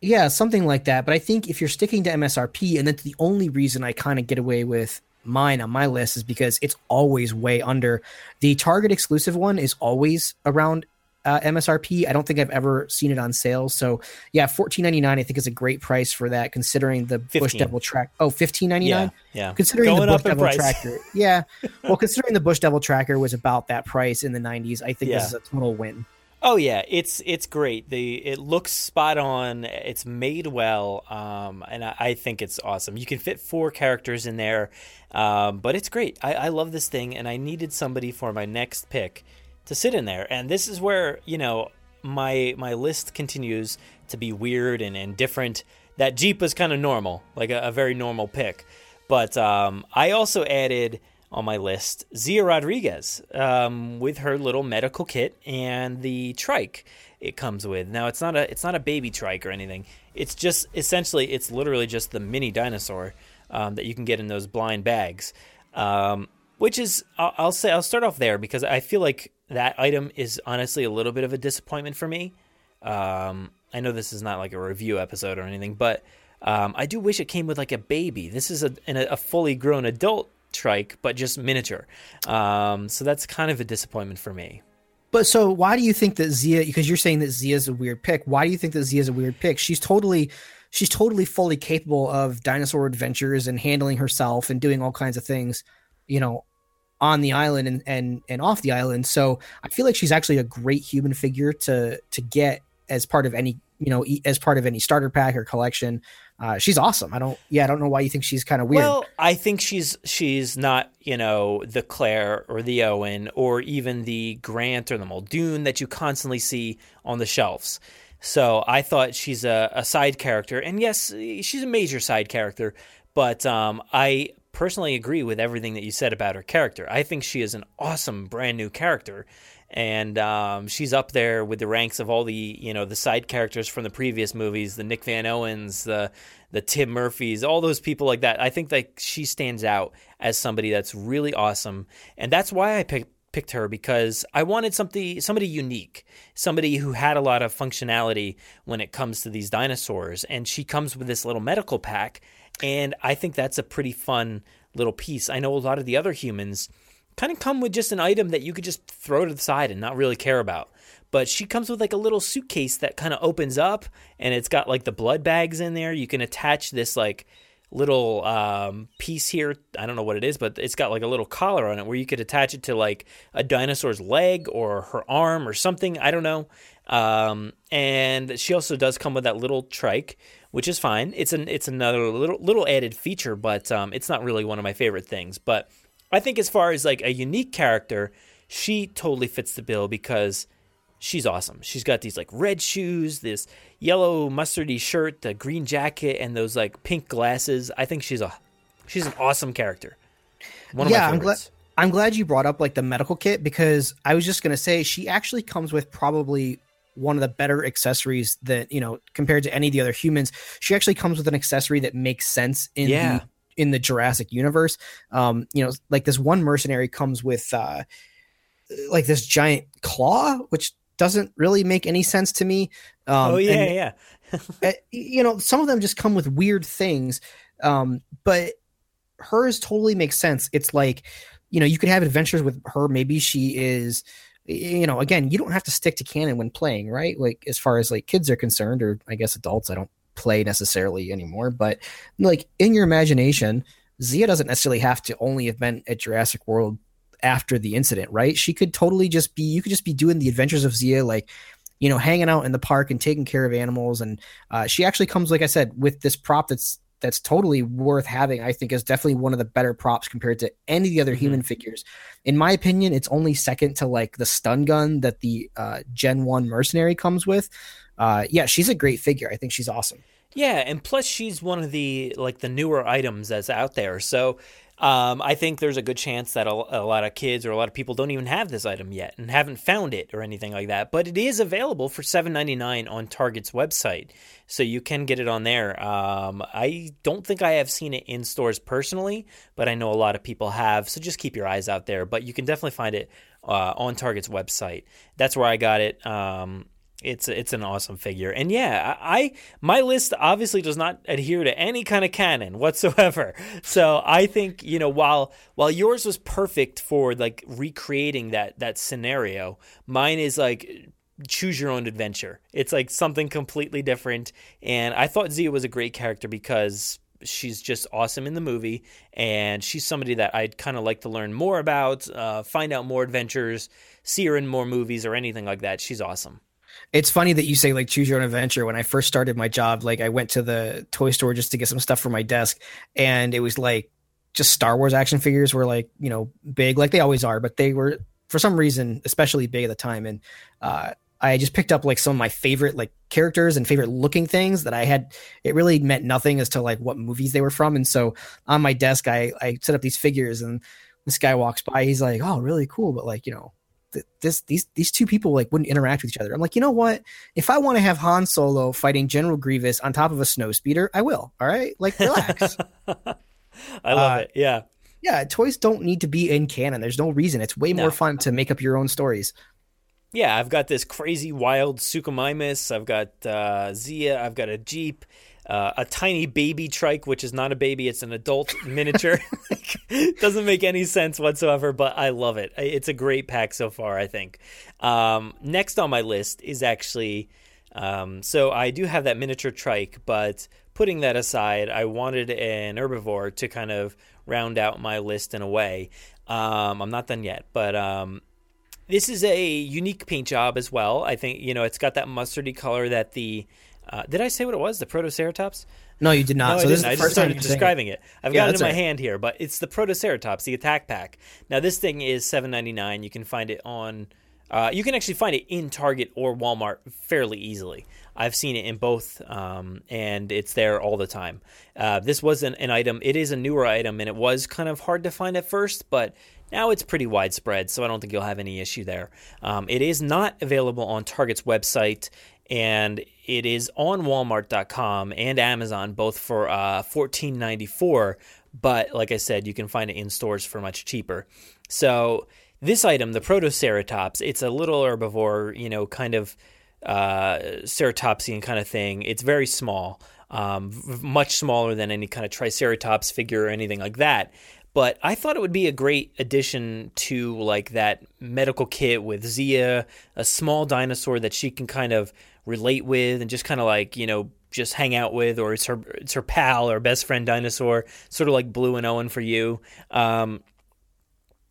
Speaker 7: Yeah, something like that. But I think if you're sticking to MSRP, and that's the only reason I kind of get away with mine on my list is because it's always way under. The Target exclusive one is always around uh, MSRP. I don't think I've ever seen it on sale. So yeah, fourteen ninety nine. I think is a great price for that, considering the 15. Bush Devil track. Oh, fifteen ninety nine.
Speaker 3: Yeah, yeah.
Speaker 7: Considering Going the Bush Devil tracker. Yeah. well, considering the Bush Devil tracker was about that price in the nineties, I think yeah. this is a total win.
Speaker 3: Oh yeah, it's it's great. The it looks spot on. It's made well, um, and I, I, think it's awesome. You can fit four characters in there, um, but it's great. I, I love this thing, and I needed somebody for my next pick to sit in there. And this is where you know my my list continues to be weird and, and different. That Jeep was kind of normal, like a, a, very normal pick. But um, I also added on my list Zia Rodriguez um, with her little medical kit and the trike it comes with. Now it's not a it's not a baby trike or anything. It's just essentially it's literally just the mini dinosaur um, that you can get in those blind bags. Um, which is I'll, I'll, say I'll start off there because I feel like that item is honestly a little bit of a disappointment for me. Um, I know this is not like a review episode or anything, but um, I do wish it came with like a baby. This is a, a fully grown adult trike, but just miniature. Um, so that's kind of a disappointment for me.
Speaker 7: But so why do you think that Zia? Because you're saying that Zia is a weird pick. Why do you think that Zia is a weird pick? She's totally, she's totally fully capable of dinosaur adventures and handling herself and doing all kinds of things. You know, on the island and, and and off the island. So I feel like she's actually a great human figure to to get as part of any you know as part of any starter pack or collection. Uh, she's awesome. I don't yeah I don't know why you think she's kind of weird.
Speaker 3: Well, I think she's she's not you know the Claire or the Owen or even the Grant or the Muldoon that you constantly see on the shelves. So I thought she's a, a side character, and yes, she's a major side character. But um, I personally agree with everything that you said about her character. I think she is an awesome brand new character, and um, she's up there with the ranks of all the you know the side characters from the previous movies, the Nick Van Owens, the the Tim Murphys, all those people like that. I think that she stands out as somebody that's really awesome, and that's why I picked picked her because I wanted something somebody unique, somebody who had a lot of functionality when it comes to these dinosaurs. And she comes with this little medical pack and I think that's a pretty fun little piece. I know a lot of the other humans kind of come with just an item that you could just throw to the side and not really care about. But she comes with like a little suitcase that kind of opens up and it's got like the blood bags in there. You can attach this like little um, piece here. I don't know what it is, but it's got like a little collar on it where you could attach it to like a dinosaur's leg or her arm or something. I don't know. Um, and she also does come with that little trike, which is fine. It's an it's another little little added feature, but um, it's not really one of my favorite things. But I think as far as like a unique character, she totally fits the bill because she's awesome. She's got these like red shoes, this yellow mustardy shirt, the green jacket, and those like pink glasses. I think she's a she's an awesome character.
Speaker 7: One of yeah, I'm glad. I'm glad you brought up like the medical kit because I was just gonna say she actually comes with probably one of the better accessories that you know compared to any of the other humans. She actually comes with an accessory that makes sense in yeah. the in the Jurassic universe. Um, you know, like this one mercenary comes with uh like this giant claw, which doesn't really make any sense to me.
Speaker 3: Um, oh yeah, and, yeah.
Speaker 7: Eh, you know, some of them just come with weird things, um, but hers totally makes sense. It's like, you know, you could have adventures with her. Maybe she is, you know, again, you don't have to stick to canon when playing, right? Like as far as like kids are concerned, or I guess adults. I don't play necessarily anymore, but like in your imagination, Zia doesn't necessarily have to only have been at Jurassic World after the incident, right? She could totally just be you could just be doing the adventures of Zia like you know hanging out in the park and taking care of animals and uh, she actually comes like I said with this prop that's that's totally worth having. I think is definitely one of the better props compared to any of the other mm-hmm. human figures. In my opinion, it's only second to like the stun gun that the uh, Gen One mercenary comes with. Uh, yeah, she's a great figure. I think she's awesome.
Speaker 3: Yeah, and plus she's one of the like the newer items that's out there. So Um, I think there's a good chance that a, a, lot of kids or a lot of people don't even have this item yet and haven't found it or anything like that. But it is available for $7.99 on Target's website, so you can get it on there. Um, I don't think I have seen it in stores personally, but I know a lot of people have. So just keep your eyes out there. But you can definitely find it uh, on Target's website. That's where I got it. Um, it's it's an awesome figure, and yeah, I my list obviously does not adhere to any kind of canon whatsoever. So I think you know while while yours was perfect for like recreating that that scenario, mine is like choose your own adventure. It's like something completely different, and I thought Zia was a great character because she's just awesome in the movie, and she's somebody that I'd kind of like to learn more about, uh, find out more adventures, see her in more movies or anything like that. She's awesome.
Speaker 7: It's funny that you say like choose your own adventure. When I first started my job, like I went to the toy store just to get some stuff for my desk, and it was like just Star Wars action figures were like you know big, like they always are, but they were for some reason especially big at the time, and uh, I just picked up like some of my favorite like characters and favorite looking things that I had. It really meant nothing as to like what movies they were from, and so on my desk I I set up these figures, and this guy walks by, he's like, "Oh, really cool," but like you know this these these two people like wouldn't interact with each other. I'm like, you know what? If I want to have Han Solo fighting General Grievous on top of a snow speeder, I will. All right, like relax.
Speaker 3: I love uh, it. Yeah,
Speaker 7: yeah. Toys don't need to be in canon. There's no reason. It's way no. more fun to make up your own stories.
Speaker 3: Yeah, I've got this crazy wild Suchomimus. I've got uh, Zia. I've got a Jeep uh, a tiny baby trike, which is not a baby, it's an adult miniature. Doesn't make any sense whatsoever, but I love it. It's a great pack so far, I think. Um, next on my list is actually. Um, so I do have that miniature trike, but putting that aside, I wanted an herbivore to kind of round out my list in a way. Um, I'm not done yet, but um, this is a unique paint job as well. I think you know it's got that mustardy color that the uh, did I say what it was? The Protoceratops?
Speaker 7: No, you did not.
Speaker 3: No, so I this didn't. is the I just started describing it. I've yeah, got it in my right. hand here, but it's the Protoceratops, the attack pack. Now this thing is seven ninety nine. You can find it on. Uh, you can actually find it in Target or Walmart fairly easily. I've seen it in both, um, and it's there all the time. Uh, this was an, an item. It is a newer item, and it was kind of hard to find at first, but now it's pretty widespread, so I don't think you'll have any issue there. Um, it is not available on Target's website and it is on walmart.com and amazon both for uh, 14.94 but like i said you can find it in stores for much cheaper. So this item the protoceratops it's a little herbivore you know kind of uh, ceratopsian kind of thing. It's very small um, much smaller than any kind of triceratops figure or anything like that but I thought it would be a great addition to like that medical kit with Zia, a small dinosaur that she can kind of relate with and just kind of like you know just hang out with, or it's her it's her pal or best friend dinosaur, sort of like Blue and Owen for you. Um,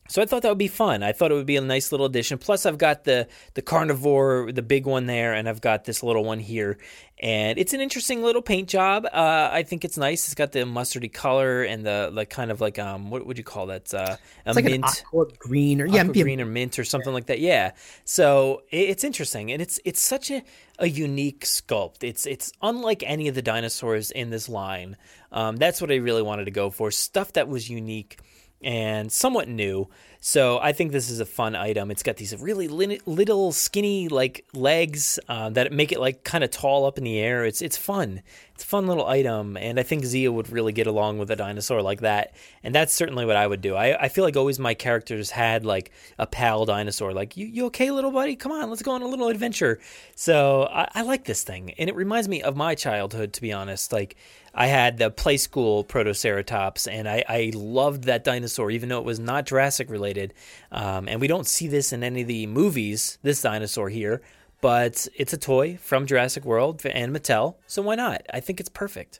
Speaker 3: so I thought that would be fun. I thought it would be a nice little addition. Plus, I've got the the carnivore, the big one there, and I've got this little one here. And it's an interesting little paint job. Uh, I think it's nice. It's got the mustardy color and the like, kind of like um, what would you call that? Uh,
Speaker 7: a it's like mint, aqua green or
Speaker 3: yeah, green or mint or something yeah. like that. Yeah. So it, it's interesting, and it's it's such a a unique sculpt. It's it's unlike any of the dinosaurs in this line. Um, that's what I really wanted to go for. Stuff that was unique and somewhat new. So I think this is a fun item. It's got these really little skinny like legs uh, that make it like kind of tall up in the air. It's it's fun. It's a fun little item, and I think Zia would really get along with a dinosaur like that. And that's certainly what I would do. I, I feel like always my characters had like a pal dinosaur. Like you you okay, little buddy? Come on, let's go on a little adventure. So I, I like this thing, and it reminds me of my childhood. To be honest, like I had the Playskool Protoceratops, and I, I loved that dinosaur, even though it was not Jurassic related. Um, and we don't see this in any of the movies, this dinosaur here, but it's a toy from Jurassic World and Mattel, so why not? I think it's perfect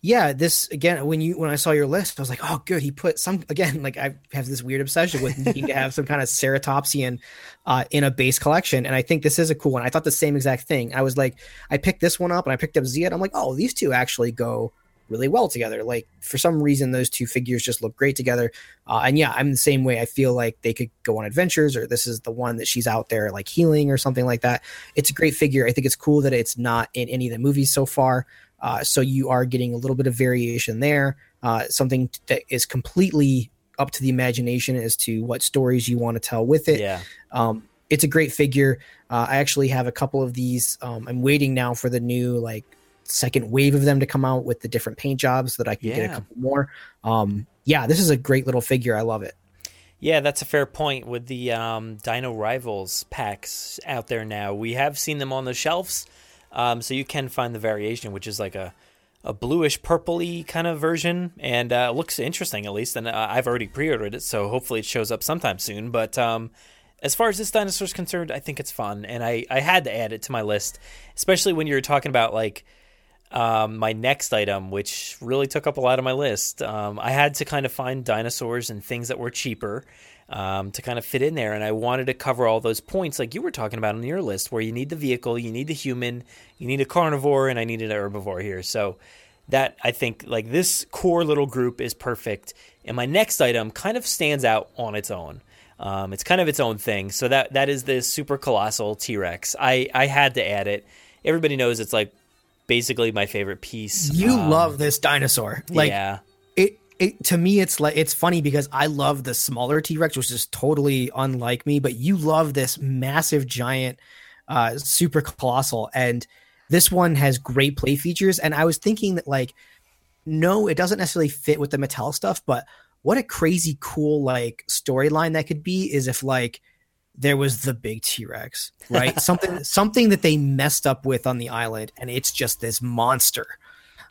Speaker 7: yeah, this again when you when I saw your list, I was like, oh, good. He put some again. Like I have this weird obsession with needing to have some kind of ceratopsian uh, in a base collection, and I think this is a cool one. I thought the same exact thing. I was like, I picked this one up, and I picked up. And I'm like, oh, these two actually go really well together. Like for some reason, those two figures just look great together. Uh, and yeah, I'm the same way. I feel like they could go on adventures, or this is the one that she's out there like healing or something like that. It's a great figure. I think it's cool that it's not in any of the movies so far. Uh, so you are getting a little bit of variation there. uh, something that is completely up to the imagination as to what stories you want to tell with it.
Speaker 3: Yeah.
Speaker 7: Um, it's a great figure. Uh, I actually have a couple of these. Um, I'm waiting now for the new like second wave of them to come out with the different paint jobs so that I can get a couple more. Um, yeah, this is a great little figure. I love it.
Speaker 3: Yeah, that's a fair point with the um, Dino Rivals packs out there now. We have seen them on the shelves, um, so you can find the variation, which is like a, a bluish purpley kind of version, and uh, looks interesting at least. And uh, I've already pre-ordered it, so hopefully it shows up sometime soon. But um, as far as this dinosaur is concerned, I think it's fun, and I, I had to add it to my list, especially when you were talking about like um, my next item, which really took up a lot of my list. Um, I had to kind of find dinosaurs and things that were cheaper um, to kind of fit in there, and I wanted to cover all those points like you were talking about on your list, where you need the vehicle, you need the human, you need a carnivore, and I needed an herbivore here. So that I think like this core little group is perfect, and my next item kind of stands out on its own. Um, it's kind of its own thing. So that that is the super colossal T Rex. I I had to add it. Everybody knows it's like basically my favorite piece.
Speaker 7: You
Speaker 3: Um,
Speaker 7: love this dinosaur. Like
Speaker 3: yeah,
Speaker 7: it, it to me it's like it's funny because I love the smaller T-Rex which is totally unlike me, but you love this massive giant uh super colossal and this one has great play features and I was thinking that like no, it doesn't necessarily fit with the Mattel stuff, but what a crazy cool like storyline that could be is if like there was the big T-Rex, right? something something that they messed up with on the island and it's just this monster.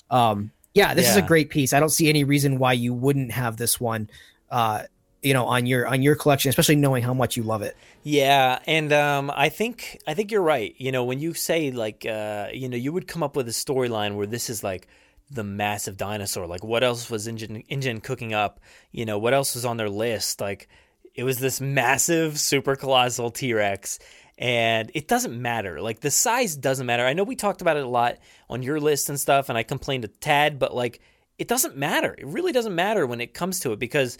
Speaker 7: Um yeah, this is a great piece. I don't see any reason why you wouldn't have this one uh you know on your on your collection, especially knowing how much you love it.
Speaker 3: yeah, and um, I think I think you're right. You know, when you say like, uh, you know, you would come up with a storyline where this is like the massive dinosaur. Like, what else was InGen InGen cooking up? You know, what else was on their list? Like, it was this massive, super colossal T Rex. And it doesn't matter. Like the size doesn't matter. I know we talked about it a lot on your list and stuff, and I complained a tad, but like it doesn't matter. It really doesn't matter when it comes to it because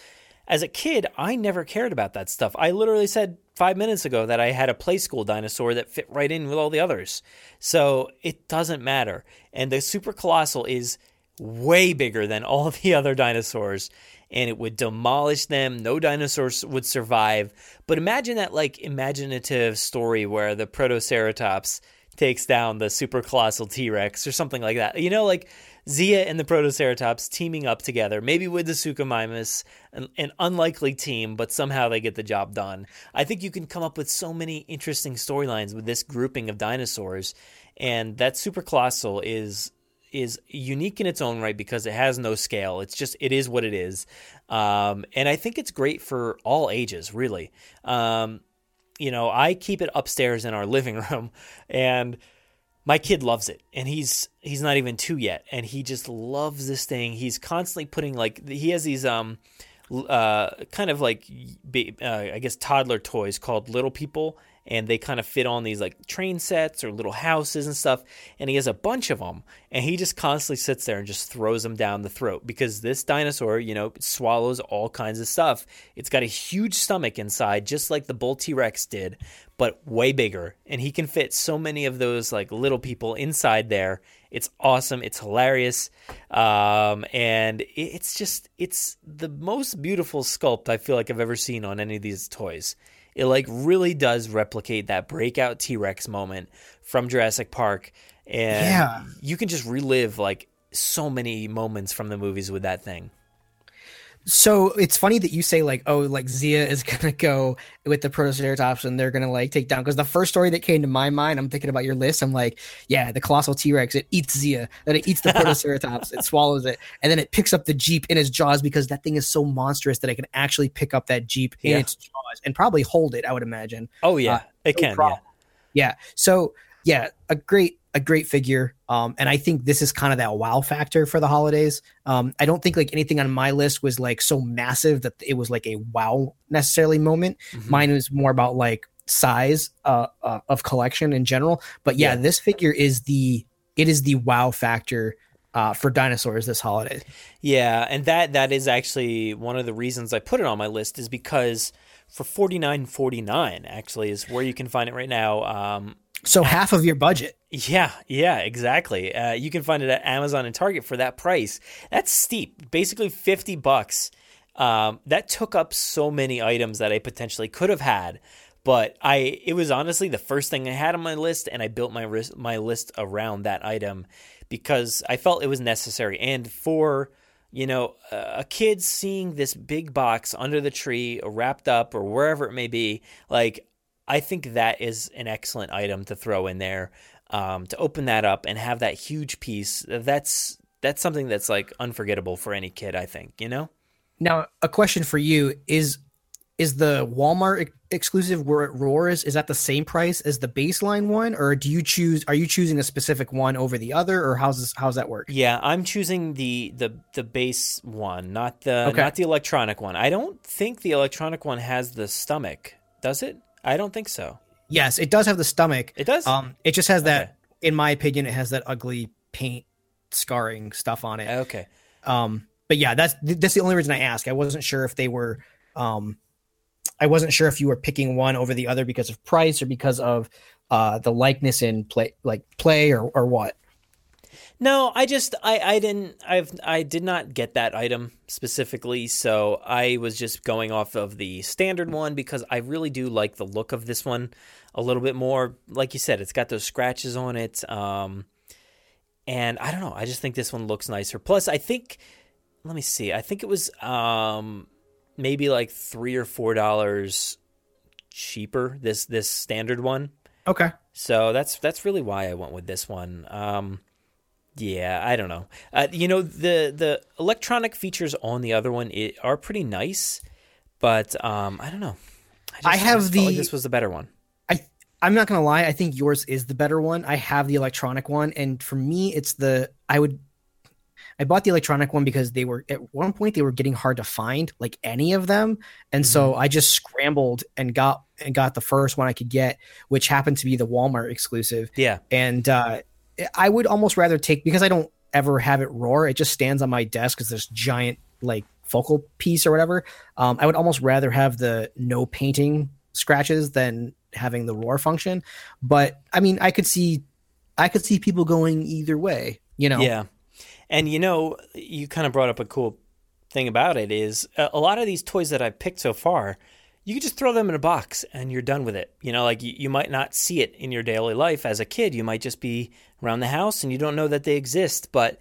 Speaker 3: as a kid, I never cared about that stuff. I literally said five minutes ago that I had a Playskool dinosaur that fit right in with all the others. So it doesn't matter. And the super colossal is way bigger than all the other dinosaurs and it would demolish them. No dinosaurs would survive. But imagine that like imaginative story where the Protoceratops takes down the super colossal T-Rex or something like that. You know, like Zia and the Protoceratops teaming up together, maybe with the Suchomimus, an, an unlikely team, but somehow they get the job done. I think you can come up with so many interesting storylines with this grouping of dinosaurs, and that super colossal is is unique in its own right because it has no scale. It's just it is what it is, um, and I think it's great for all ages, really. Um, you know, I keep it upstairs in our living room, and my kid loves it, and he's he's not even two yet, and he just loves this thing. He's constantly putting like he has these um uh kind of like uh, I guess toddler toys called Little People, and they kind of fit on these like train sets or little houses and stuff. And he has a bunch of them, and he just constantly sits there and just throws them down the throat because this dinosaur, you know, swallows all kinds of stuff. It's got a huge stomach inside, just like the bull T Rex did, but way bigger. And he can fit so many of those like little people inside there. It's awesome. It's hilarious. Um, and it's just, it's the most beautiful sculpt I feel like I've ever seen on any of these toys. It like really does replicate that breakout T Rex moment from Jurassic Park. And
Speaker 7: Yeah.
Speaker 3: you can just relive like so many moments from the movies with that thing.
Speaker 7: So it's funny that you say like, oh, like Zia is gonna go with the Protoceratops and they're gonna like take down because the first story that came to my mind, I'm thinking about your list. I'm like, yeah, the colossal T Rex, it eats Zia, then it eats the Protoceratops, it swallows it, and then it picks up the Jeep in its jaws because that thing is so monstrous that it can actually pick up that Jeep in
Speaker 3: Yeah.
Speaker 7: its jaws and probably hold it. I would imagine.
Speaker 3: Oh yeah,
Speaker 7: Uh,
Speaker 3: it
Speaker 7: no
Speaker 3: can.
Speaker 7: problem. Yeah. So yeah, a great a great figure. Um, and I think this is kind of that wow factor for the holidays. Um, I don't think like anything on my list was like so massive that it was like a wow necessarily moment.
Speaker 3: Mhm.
Speaker 7: Mine was more about like size uh, uh, of collection in general. But yeah,
Speaker 3: Yeah.
Speaker 7: this figure is the it is the wow factor uh, for dinosaurs this holiday.
Speaker 3: Yeah, and that that is actually one of the reasons I put it on my list is because for forty nine forty nine actually is where you can find it right now. Um,
Speaker 7: So half of your budget.
Speaker 3: Yeah, yeah, exactly. Uh, you can find it at Amazon and Target for that price. That's steep. Basically, fifty bucks. Um, that took up so many items that I potentially could have had, but I it was honestly the first thing I had on my list, and I built my my list around that item because I felt it was necessary. And for you know a kid seeing this big box under the tree, wrapped up, or wherever it may be, like I think that is an excellent item to throw in there. Um, to open that up and have that huge piece, that's that's something that's like unforgettable for any kid. I think you know.
Speaker 7: Now, a question for you is: Is the Walmart ex- exclusive where it roars? Is that the same price as the baseline one, or do you choose? Are you choosing a specific one over the other, or how's this, how's that work?
Speaker 3: Yeah, I'm choosing the the the base one, not the okay. not the electronic one. I don't think the electronic one has the stomach. Does it? I don't think so.
Speaker 7: Yes, it does have the stomach.
Speaker 3: It does.
Speaker 7: Um, it just has that. Okay. In my opinion, it has that ugly paint scarring stuff on it.
Speaker 3: Okay.
Speaker 7: Um, but yeah, that's that's the only reason I ask. I wasn't sure if they were. Um, I wasn't sure if you were picking one over the other because of price or because of uh, the likeness in play, like play or or what.
Speaker 3: No, I just I I didn't I've I did not get that item specifically, so I was just going off of the standard one because I really do like the look of this one a little bit more. Like you said, it's got those scratches on it. Um and I don't know, I just think this one looks nicer. Plus, I think let me see. I think it was um maybe like 3 or 4 dollars cheaper this this standard one.
Speaker 7: Okay.
Speaker 3: So that's that's really why I went with this one. Um yeah, I don't know. Uh, you know, the the electronic features on the other one it, are pretty nice, but um, I don't know.
Speaker 7: I, just, I have I the
Speaker 3: like this was the better one.
Speaker 7: I I'm not gonna lie. I think yours is the better one. I have the electronic one, and for me, it's the I would. I bought the electronic one because they were at one point they were getting hard to find, like any of them, and mm-hmm. so I just scrambled and got and got the first one I could get, which happened to be the Walmart exclusive.
Speaker 3: Yeah,
Speaker 7: and uh, I would almost rather take because I don't ever have it roar. It just stands on my desk as this giant like focal piece or whatever. Um, I would almost rather have the no painting scratches than having the roar function. But I mean, I could see, I could see people going either way. You know?
Speaker 3: Yeah. And you know, you kind of brought up a cool thing about it is a, a lot of these toys that I've picked so far you can just throw them in a box and you're done with it. You know, like you, you might not see it in your daily life as a kid. You might just be around the house and you don't know that they exist. But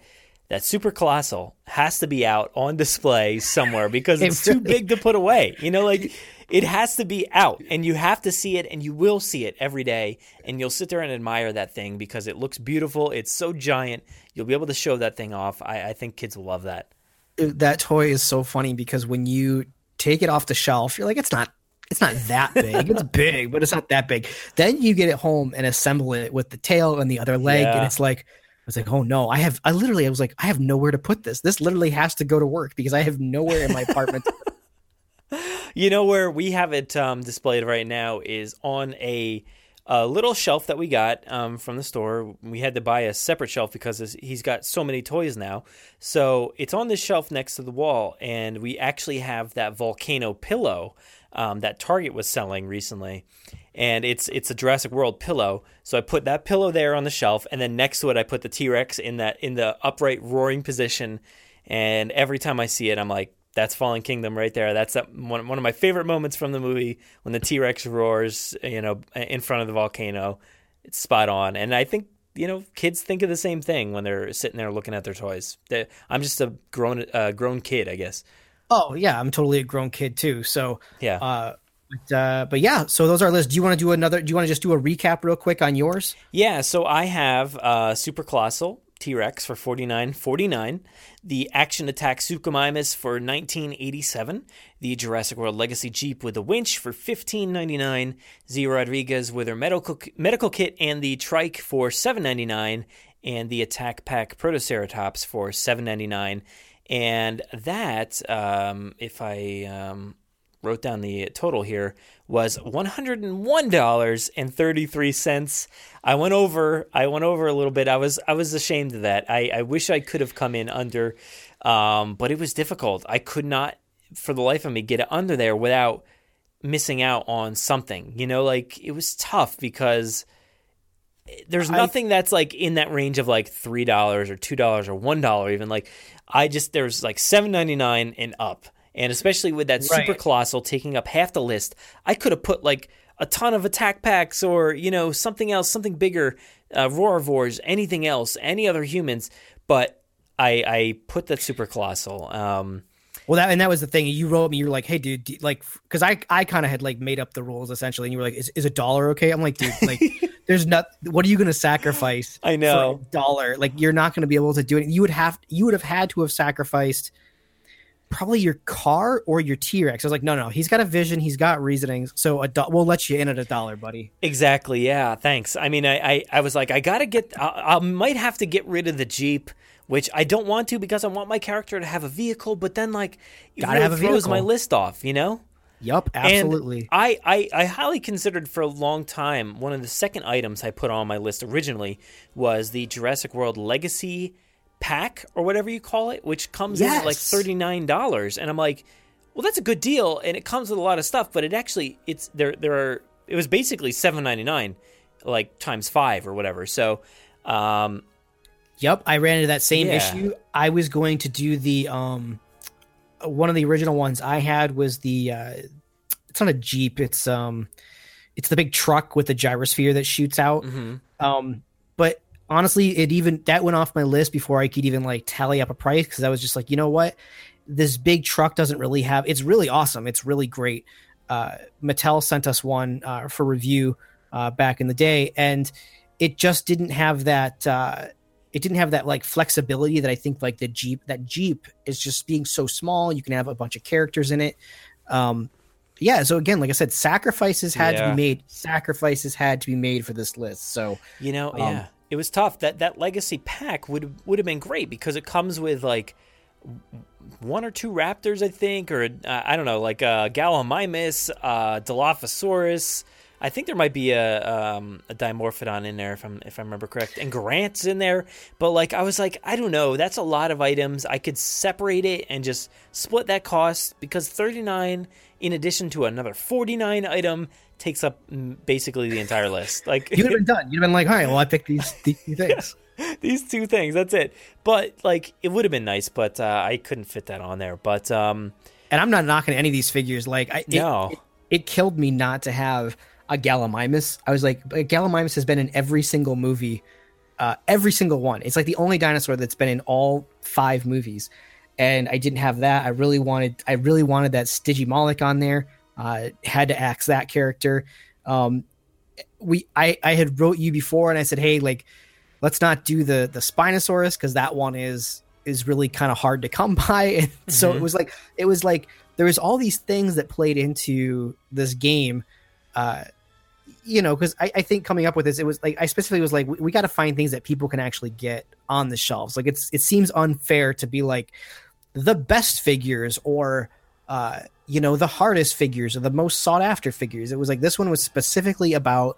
Speaker 3: that super colossal has to be out on display somewhere because it's too big to put away. You know, like it has to be out and you have to see it and you will see it every day and you'll sit there and admire that thing because it looks beautiful. It's so giant. You'll be able to show that thing off. I, I think kids will love that.
Speaker 7: That toy is so funny because when you take it off the shelf, you're like, it's not it's not that big. It's big, but it's not that big. Then you get it home and assemble it with the tail and the other leg, yeah. and it's like I was like, oh no, I have I literally I was like, I have nowhere to put this. This literally has to go to work because I have nowhere in my apartment.
Speaker 3: you know where we have it um, displayed right now is on a a little shelf that we got um, from the store. We had to buy a separate shelf because he's got so many toys now. So it's on this shelf next to the wall, and we actually have that volcano pillow um, that Target was selling recently, and it's it's a Jurassic World pillow. So I put that pillow there on the shelf, and then next to it I put the T Rex in that in the upright roaring position. And every time I see it, I'm like, that's Fallen Kingdom right there. That's one one of my favorite moments from the movie when the T Rex roars, you know, in front of the volcano. It's spot on, and I think you know kids think of the same thing when they're sitting there looking at their toys. They, I'm just a grown uh, grown kid, I guess.
Speaker 7: Oh yeah, I'm totally a grown kid too. So
Speaker 3: yeah.
Speaker 7: Uh, but, uh, but yeah, so those are our lists. Do you want to do another? Do you want to just do a recap real quick on yours?
Speaker 3: Yeah. So I have uh, Super Colossal T Rex for forty nine forty nine, the Action Attack Suchomimus for nineteen eighty seven, the Jurassic World Legacy Jeep with a winch for fifteen ninety nine, Zia Rodriguez with her medical medical kit and the trike for seven ninety nine, and the Attack Pack Protoceratops for seven ninety nine and that, um, if I um, wrote down the total here, was one hundred and one dollars and thirty three cents. I went over. I went over a little bit. I was I was ashamed of that. I, I wish I could have come in under, um, but it was difficult. I could not, for the life of me, get it under there without missing out on something. You know, like it was tough because there's
Speaker 7: I-
Speaker 3: nothing that's like in that range of like three dollars or two dollars or one dollar even. Like I just there's like seven ninety nine and up, and especially with that super colossal taking up half the list, I could have put like a ton of attack packs or you know something else, something bigger, uh, Roarivores, anything else, any other humans, but I I put that super colossal. Um,
Speaker 7: Well, that and that was the thing. You wrote me. You were like, "Hey, dude, do, like, because I I kind of had like made up the rules essentially, and you were like, "Is is a dollar okay?" I'm like, "Dude, like, there's not. What are you going to sacrifice?
Speaker 3: I know.
Speaker 7: dollar. Like, you're not going to be able to do it. You would have you would have had to have sacrificed probably your car or your T Rex. I was like, no, no, he's got a vision, he's got reasonings, so a do- we'll let you in at a dollar, buddy.
Speaker 3: Exactly. Yeah. Thanks. I mean, I, I, I was like, I gotta get. I, I might have to get rid of the Jeep, which I don't want to because I want my character to have a vehicle. But then, like, it
Speaker 7: Gotta
Speaker 3: really
Speaker 7: have a
Speaker 3: throws my list off. You know. And
Speaker 7: absolutely.
Speaker 3: I, I, I highly considered for a long time one of the second items I put on my list originally was the Jurassic World Legacy pack or whatever you call it, which comes in at like thirty nine dollars, and I'm like, well, that's a good deal, and it comes with a lot of stuff, but it actually it's there there are it was basically seven ninety nine, like times five or whatever. So, um,
Speaker 7: Yep, I ran into that same
Speaker 3: Yeah.
Speaker 7: issue. I was going to do the um one of the original ones I had was the uh it's not a Jeep, it's um it's the big truck with the gyrosphere that shoots out.
Speaker 3: mhm.
Speaker 7: Um but honestly, it even that went off my list before I could even like tally up a price because I was just like, you know what? This big truck doesn't really have it's really awesome. It's really great. Uh Mattel sent us one uh, for review uh back in the day and it just didn't have that uh it didn't have that like flexibility that I think like the Jeep that Jeep is just being so small. You can have a bunch of characters in it. Um, yeah. So again, like I said, sacrifices had to be made. Sacrifices had to be made for this list. So
Speaker 3: You know,
Speaker 7: Um,
Speaker 3: yeah, it was tough. That that legacy pack would would have been great because it comes with like one or two raptors, I think, or uh, I don't know, like uh, Gallimimus, uh, Dilophosaurus. I think there might be a um, a Dimorphodon in there if I'm if I remember correct, and Grant's in there. But like I was like, I don't know, that's a lot of items. I could separate it and just split that cost because 39 in addition to another 49 item takes up basically the entire list. Like
Speaker 7: you'd have been done. You'd have been like, all right, well, I picked these these two things.
Speaker 3: these two things. That's it. But like, it would have been nice, but uh, I couldn't fit that on there. But um,
Speaker 7: And I'm not knocking any of these figures. Like, I,
Speaker 3: No.
Speaker 7: it, it killed me not to have a Gallimimus. I was like, Gallimimus has been in every single movie, uh, every single one. It's like the only dinosaur that's been in all five movies, and I didn't have that. I really wanted, I really wanted that Stygimoloch on there. Uh, had to axe that character. Um, we, I, I had wrote you before, and I said, hey, like, let's not do the the Spinosaurus because that one is is really kind of hard to come by. And so it
Speaker 3: Mhm.
Speaker 7: was like it was like there was all these things that played into this game. Uh, you know, because I, I think coming up with this, it was like I specifically was like, we, we got to find things that people can actually get on the shelves. Like it's it seems unfair to be like the best figures or uh, you know the hardest figures or the most sought after figures. It was like this one was specifically about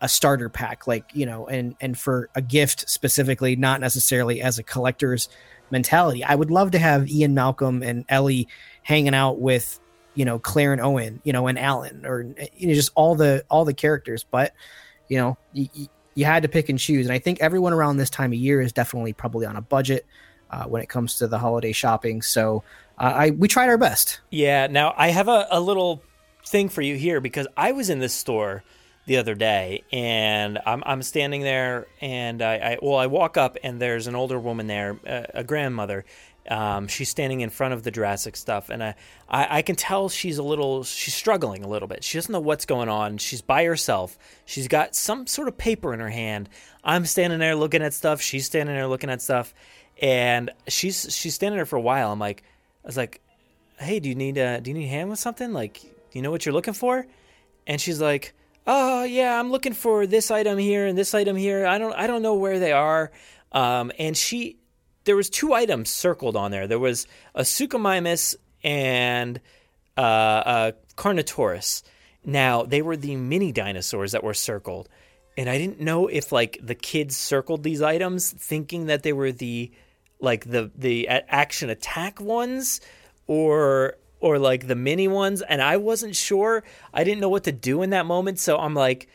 Speaker 7: a starter pack, like you know, and and for a gift specifically, not necessarily as a collector's mentality. I would love to have Ian Malcolm and Ellie hanging out with you know Claire and Owen, you know, and Alan, or you know, just all the all the characters. But you know, you, you had to pick and choose, and I think everyone around this time of year is definitely probably on a budget uh, when it comes to the holiday shopping. So I we tried our best.
Speaker 3: yeah. Now I have a, a little thing for you here because I was in this store the other day and I'm, I'm standing there and I, I well I walk up and there's an older woman there a, a grandmother. Um, she's standing in front of the Jurassic stuff and I, I I can tell she's a little she's struggling a little bit. She doesn't know what's going on. She's by herself. She's got some sort of paper in her hand. I'm standing there looking at stuff. She's standing there looking at stuff. And she's she's standing there for a while. I'm like I was like hey do you need uh do you need hand with something? Like you know what you're looking for? And she's like oh yeah i'm looking for this item here and this item here. I don't i don't know where they are. Um, and she there was two items circled on there. There was a suchomimus and uh, a carnotaurus. Now they were the mini dinosaurs that were circled. And i didn't know if like the kids circled these items thinking that they were the like the the action attack ones or or like the mini ones and I wasn't sure. I didn't know what to do in that moment, so I'm like,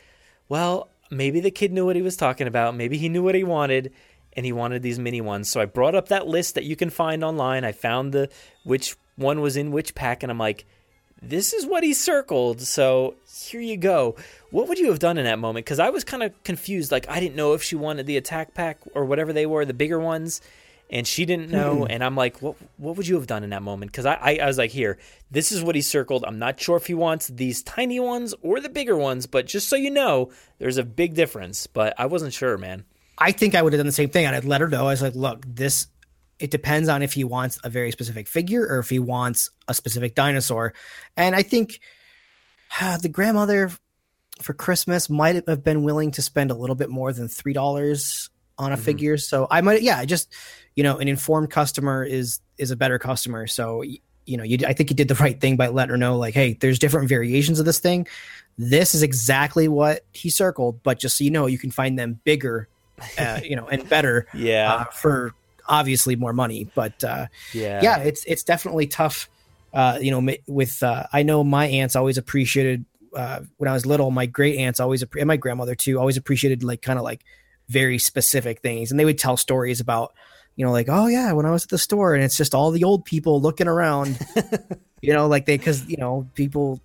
Speaker 3: well, maybe the kid knew what he was talking about. Maybe he knew what he wanted and he wanted these mini ones. So I brought up that list that you can find online. I found the which one was in which pack and I'm like, this is what he circled. So here you go. What would you have done in that moment? Because I was kind of confused. Like I didn't know if she wanted the attack pack or whatever they were, the bigger ones, and she didn't know. And I'm like, what? What would you have done in that moment? Because I, I, I was like, here, this is what he circled. I'm not sure if he wants these tiny ones or the bigger ones, but just so you know, there's a big difference. But I wasn't sure, man.
Speaker 7: I think I would have done the same thing. And I'd let her know. I was like, look, this it depends on if he wants a very specific figure or if he wants a specific dinosaur. And I think uh, the grandmother for Christmas might have been willing to spend a little bit more than three dollars on a
Speaker 3: Mhm.
Speaker 7: figure. So I might, yeah, I just you know, an informed customer is is a better customer. So you know, you I think you did the right thing by letting her know, like, hey, there's different variations of this thing. This is exactly what he circled, but just so you know, you can find them bigger, uh, you know, and better
Speaker 3: Yeah.
Speaker 7: uh, for obviously more money. But uh,
Speaker 3: Yeah.
Speaker 7: yeah, it's it's definitely tough. Uh, you know, with uh, I know my aunts always appreciated uh, when I was little. My great aunts always and my grandmother too always appreciated like kind of like very specific things, and they would tell stories about you know like oh yeah when I was at the store and it's just all the old people looking around, you know like they because you know people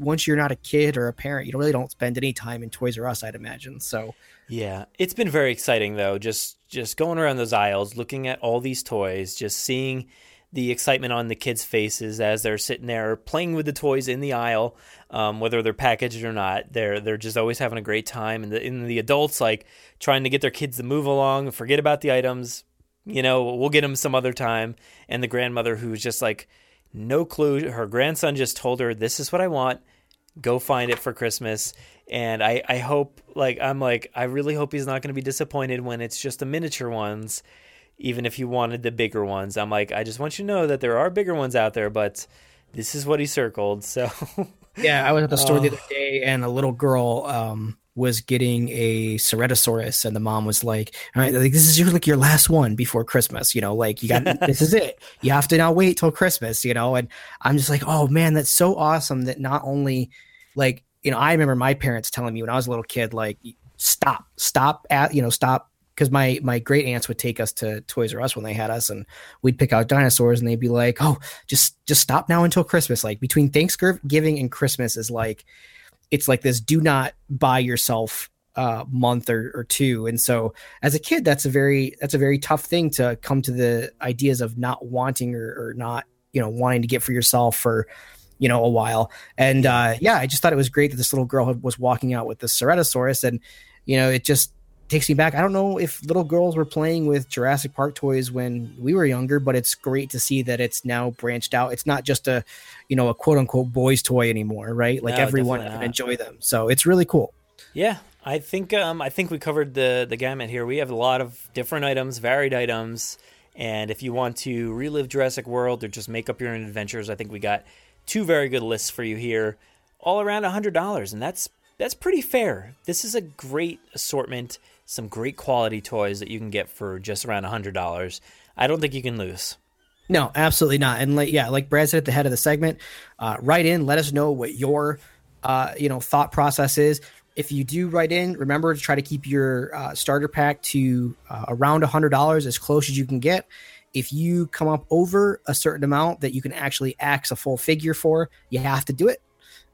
Speaker 7: once you're not a kid or a parent you don't really don't spend any time in Toys R Us I'd imagine so.
Speaker 3: Yeah, it's been very exciting though. Just just going around those aisles, looking at all these toys, just seeing the excitement on the kids' faces as they're sitting there playing with the toys in the aisle, um, whether they're packaged or not. They're they're just always having a great time, and the and the adults like trying to get their kids to move along, forget about the items. You know, we'll get him some other time. And the grandmother who's just like no clue. Her grandson just told her, "This is what I want." go find it for Christmas. And I, I hope, like, I'm like, I really hope he's not going to be disappointed when it's just the miniature ones, even if he wanted the bigger ones. I'm like, I just want you to know that there are bigger ones out there, but this is what he circled. So,
Speaker 7: Yeah, I was at the store the
Speaker 3: Oh.
Speaker 7: other day, and a little girl um, was getting a Ceratosaurus, and the mom was like, "All right, like this is your like your last one before Christmas, you know, like you got this is it. You have to now wait till Christmas, you know." And I'm just like, "Oh man, that's so awesome that not only like you know, I remember my parents telling me when I was a little kid, like, stop, stop at you know, stop." Because my my great aunts would take us to Toys R Us when they had us, and we'd pick out dinosaurs, and they'd be like, "Oh, just just stop now until Christmas." Like between Thanksgiving and Christmas is like it's like this do not buy yourself uh month or, or two. And so as a kid that's a very that's a very tough thing to come to the ideas of not wanting or, or not you know wanting to get for yourself for you know a while. And uh yeah i just thought it was great that this little girl was walking out with the ceratosaurus. And you know it just takes me back i don't know if little girls were playing with jurassic park toys when we were younger but it's great to see that it's now branched out it's not just a you know a quote unquote boys toy anymore right like
Speaker 3: No,
Speaker 7: everyone can
Speaker 3: not.
Speaker 7: enjoy them so it's really cool
Speaker 3: yeah, I think um, I think we covered the the gamut here. We have a lot of different items, varied items, and if you want to relive Jurassic World or just make up your own adventures, I think we got two very good lists for you here, all around hundred dollars, and that's that's pretty fair. This is a great assortment, some great quality toys that you can get for just around hundred dollars. I don't think you can lose.
Speaker 7: No, absolutely not. And like, yeah, like Brad said at the head of the segment, uh, write in, let us know what your, uh, you know, thought process is. If you do write in, remember to try to keep your uh, starter pack to uh, around a hundred dollars, as close as you can get. If you come up over a certain amount that you can actually axe a full figure for, you have to do it.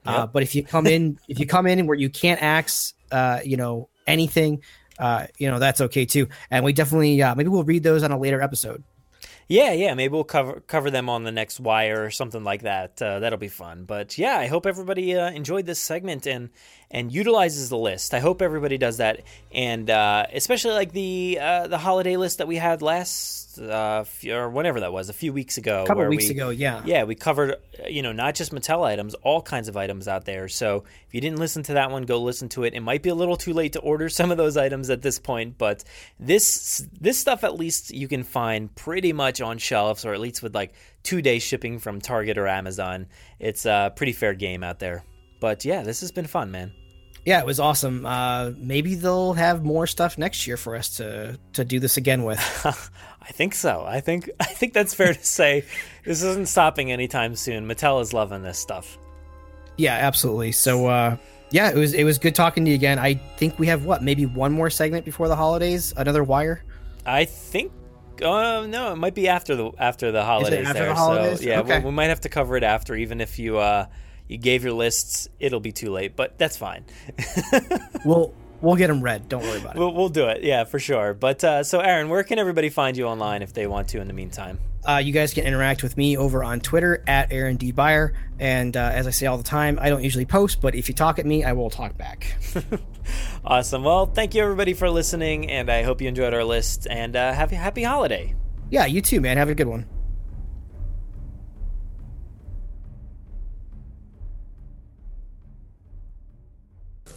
Speaker 7: Uh, but if you come in, if you come in where you can't axe, uh, you know, anything, uh, you know, that's okay too. And we definitely, uh, maybe we'll read those on a later episode.
Speaker 3: Yeah, yeah, maybe we'll cover cover them on the next wire or something like that. Uh, that'll be fun. But yeah, I hope everybody uh, enjoyed this segment and and utilizes the list. I hope everybody does that, and uh, especially like the uh, the holiday list that we had last uh, or whenever that was a few weeks ago.
Speaker 7: A couple weeks
Speaker 3: we-
Speaker 7: ago, yeah.
Speaker 3: yeah, we covered uh, you know not just Mattel items, all kinds of items out there. So if you didn't listen to that one, go listen to it. It might be a little too late to order some of those items at this point, but this this stuff at least you can find pretty much on shelves, or at least with like two day shipping from Target or Amazon. It's a pretty fair game out there. But yeah, this has been fun, man.
Speaker 7: Yeah, it was awesome. Uh, maybe they'll have more stuff next year for us to to do this again with.
Speaker 3: I think so. I think I think that's fair to say. This isn't stopping anytime soon. Mattel is loving this stuff.
Speaker 7: yeah, absolutely. So uh, yeah, it was it was good talking to you again. I think we have what maybe one more segment before the holidays, another wire.
Speaker 3: I think. Uh, no, it might be after the after the holidays.
Speaker 7: after
Speaker 3: there.
Speaker 7: the holidays?
Speaker 3: So yeah,
Speaker 7: Okay.
Speaker 3: we, we might have to cover it after, even if you uh you gave your lists. It'll be too late, but that's fine.
Speaker 7: We'll we'll get them read. Don't worry about it.
Speaker 3: we'll we'll do it. Yeah, for sure. But uh, so, Aaron, where can everybody find you online if they want to? In the meantime.
Speaker 7: Uh, you guys can interact with me over on Twitter at Aaron D. Beyer. And uh, as I say all the time, I don't usually post, but if you talk at me, I will talk back.
Speaker 3: Awesome. Well, thank you everybody for listening, and I hope you enjoyed our list. And uh, a happy holiday.
Speaker 7: yeah, you too, man. Have a good one.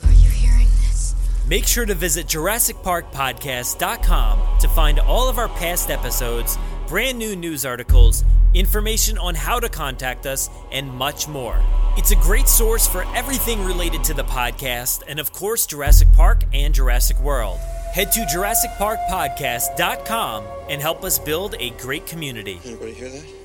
Speaker 8: Are you hearing this?
Speaker 3: Make sure to visit JurassicParkPodcast.com to find all of our past episodes, brand new news articles, information on how to contact us, and much more. It's a great source for everything related to the podcast, and of course, Jurassic Park and Jurassic World. Head to JurassicParkPodcast.com and help us build a great community.
Speaker 9: Anybody hear that?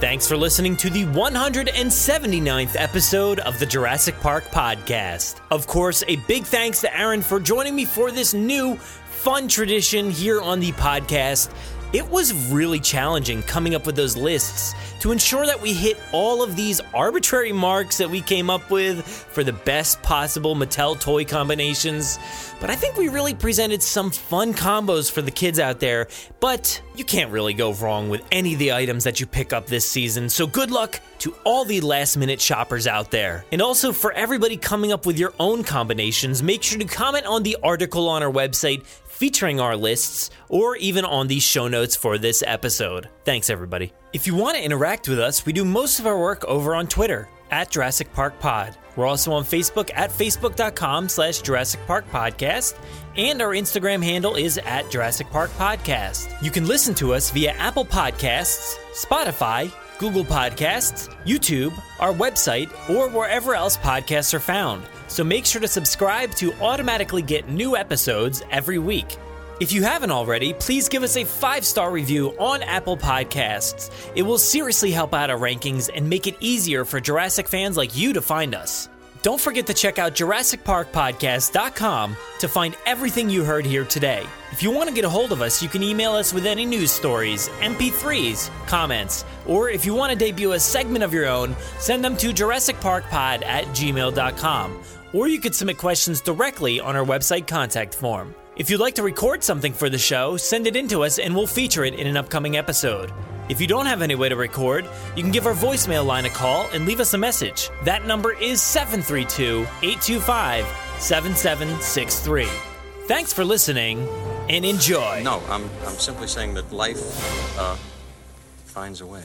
Speaker 3: Thanks for listening to the 179th episode of the Jurassic Park podcast. Of course, a big thanks to Aaron for joining me for this new fun tradition here on the podcast. It was really challenging coming up with those lists to ensure that we hit all of these arbitrary marks that we came up with for the best possible Mattel toy combinations. But I think we really presented some fun combos for the kids out there. But you can't really go wrong with any of the items that you pick up this season. So good luck to all the last minute shoppers out there. And also for everybody coming up with your own combinations, make sure to comment on the article on our website featuring our lists or even on the show notes for this episode. Thanks everybody. If you want to interact with us, we do most of our work over on Twitter at Jurassic Park Pod. We're also on Facebook at facebook.com slash Jurassic Park Podcast, and our Instagram handle is at Jurassic Park Podcast. You can listen to us via Apple Podcasts, Spotify, Google Podcasts, YouTube, our website, or wherever else podcasts are found. So make sure to subscribe to automatically get new episodes every week. If you haven't already, please give us a five star review on Apple Podcasts. It will seriously help out our rankings and make it easier for Jurassic fans like you to find us. Don't forget to check out JurassicParkPodcast.com to find everything you heard here today. If you want to get a hold of us, you can email us with any news stories, MP3s, comments, or if you want to debut a segment of your own, send them to JurassicParkPod at gmail.com. Or you could submit questions directly on our website contact form. If you'd like to record something for the show, send it in to us and we'll feature it in an upcoming episode. If you don't have any way to record, you can give our voicemail line a call and leave us a message. That number is 732 825 7763. Thanks for listening and enjoy.
Speaker 9: No, I'm, I'm simply saying that life uh, finds a way.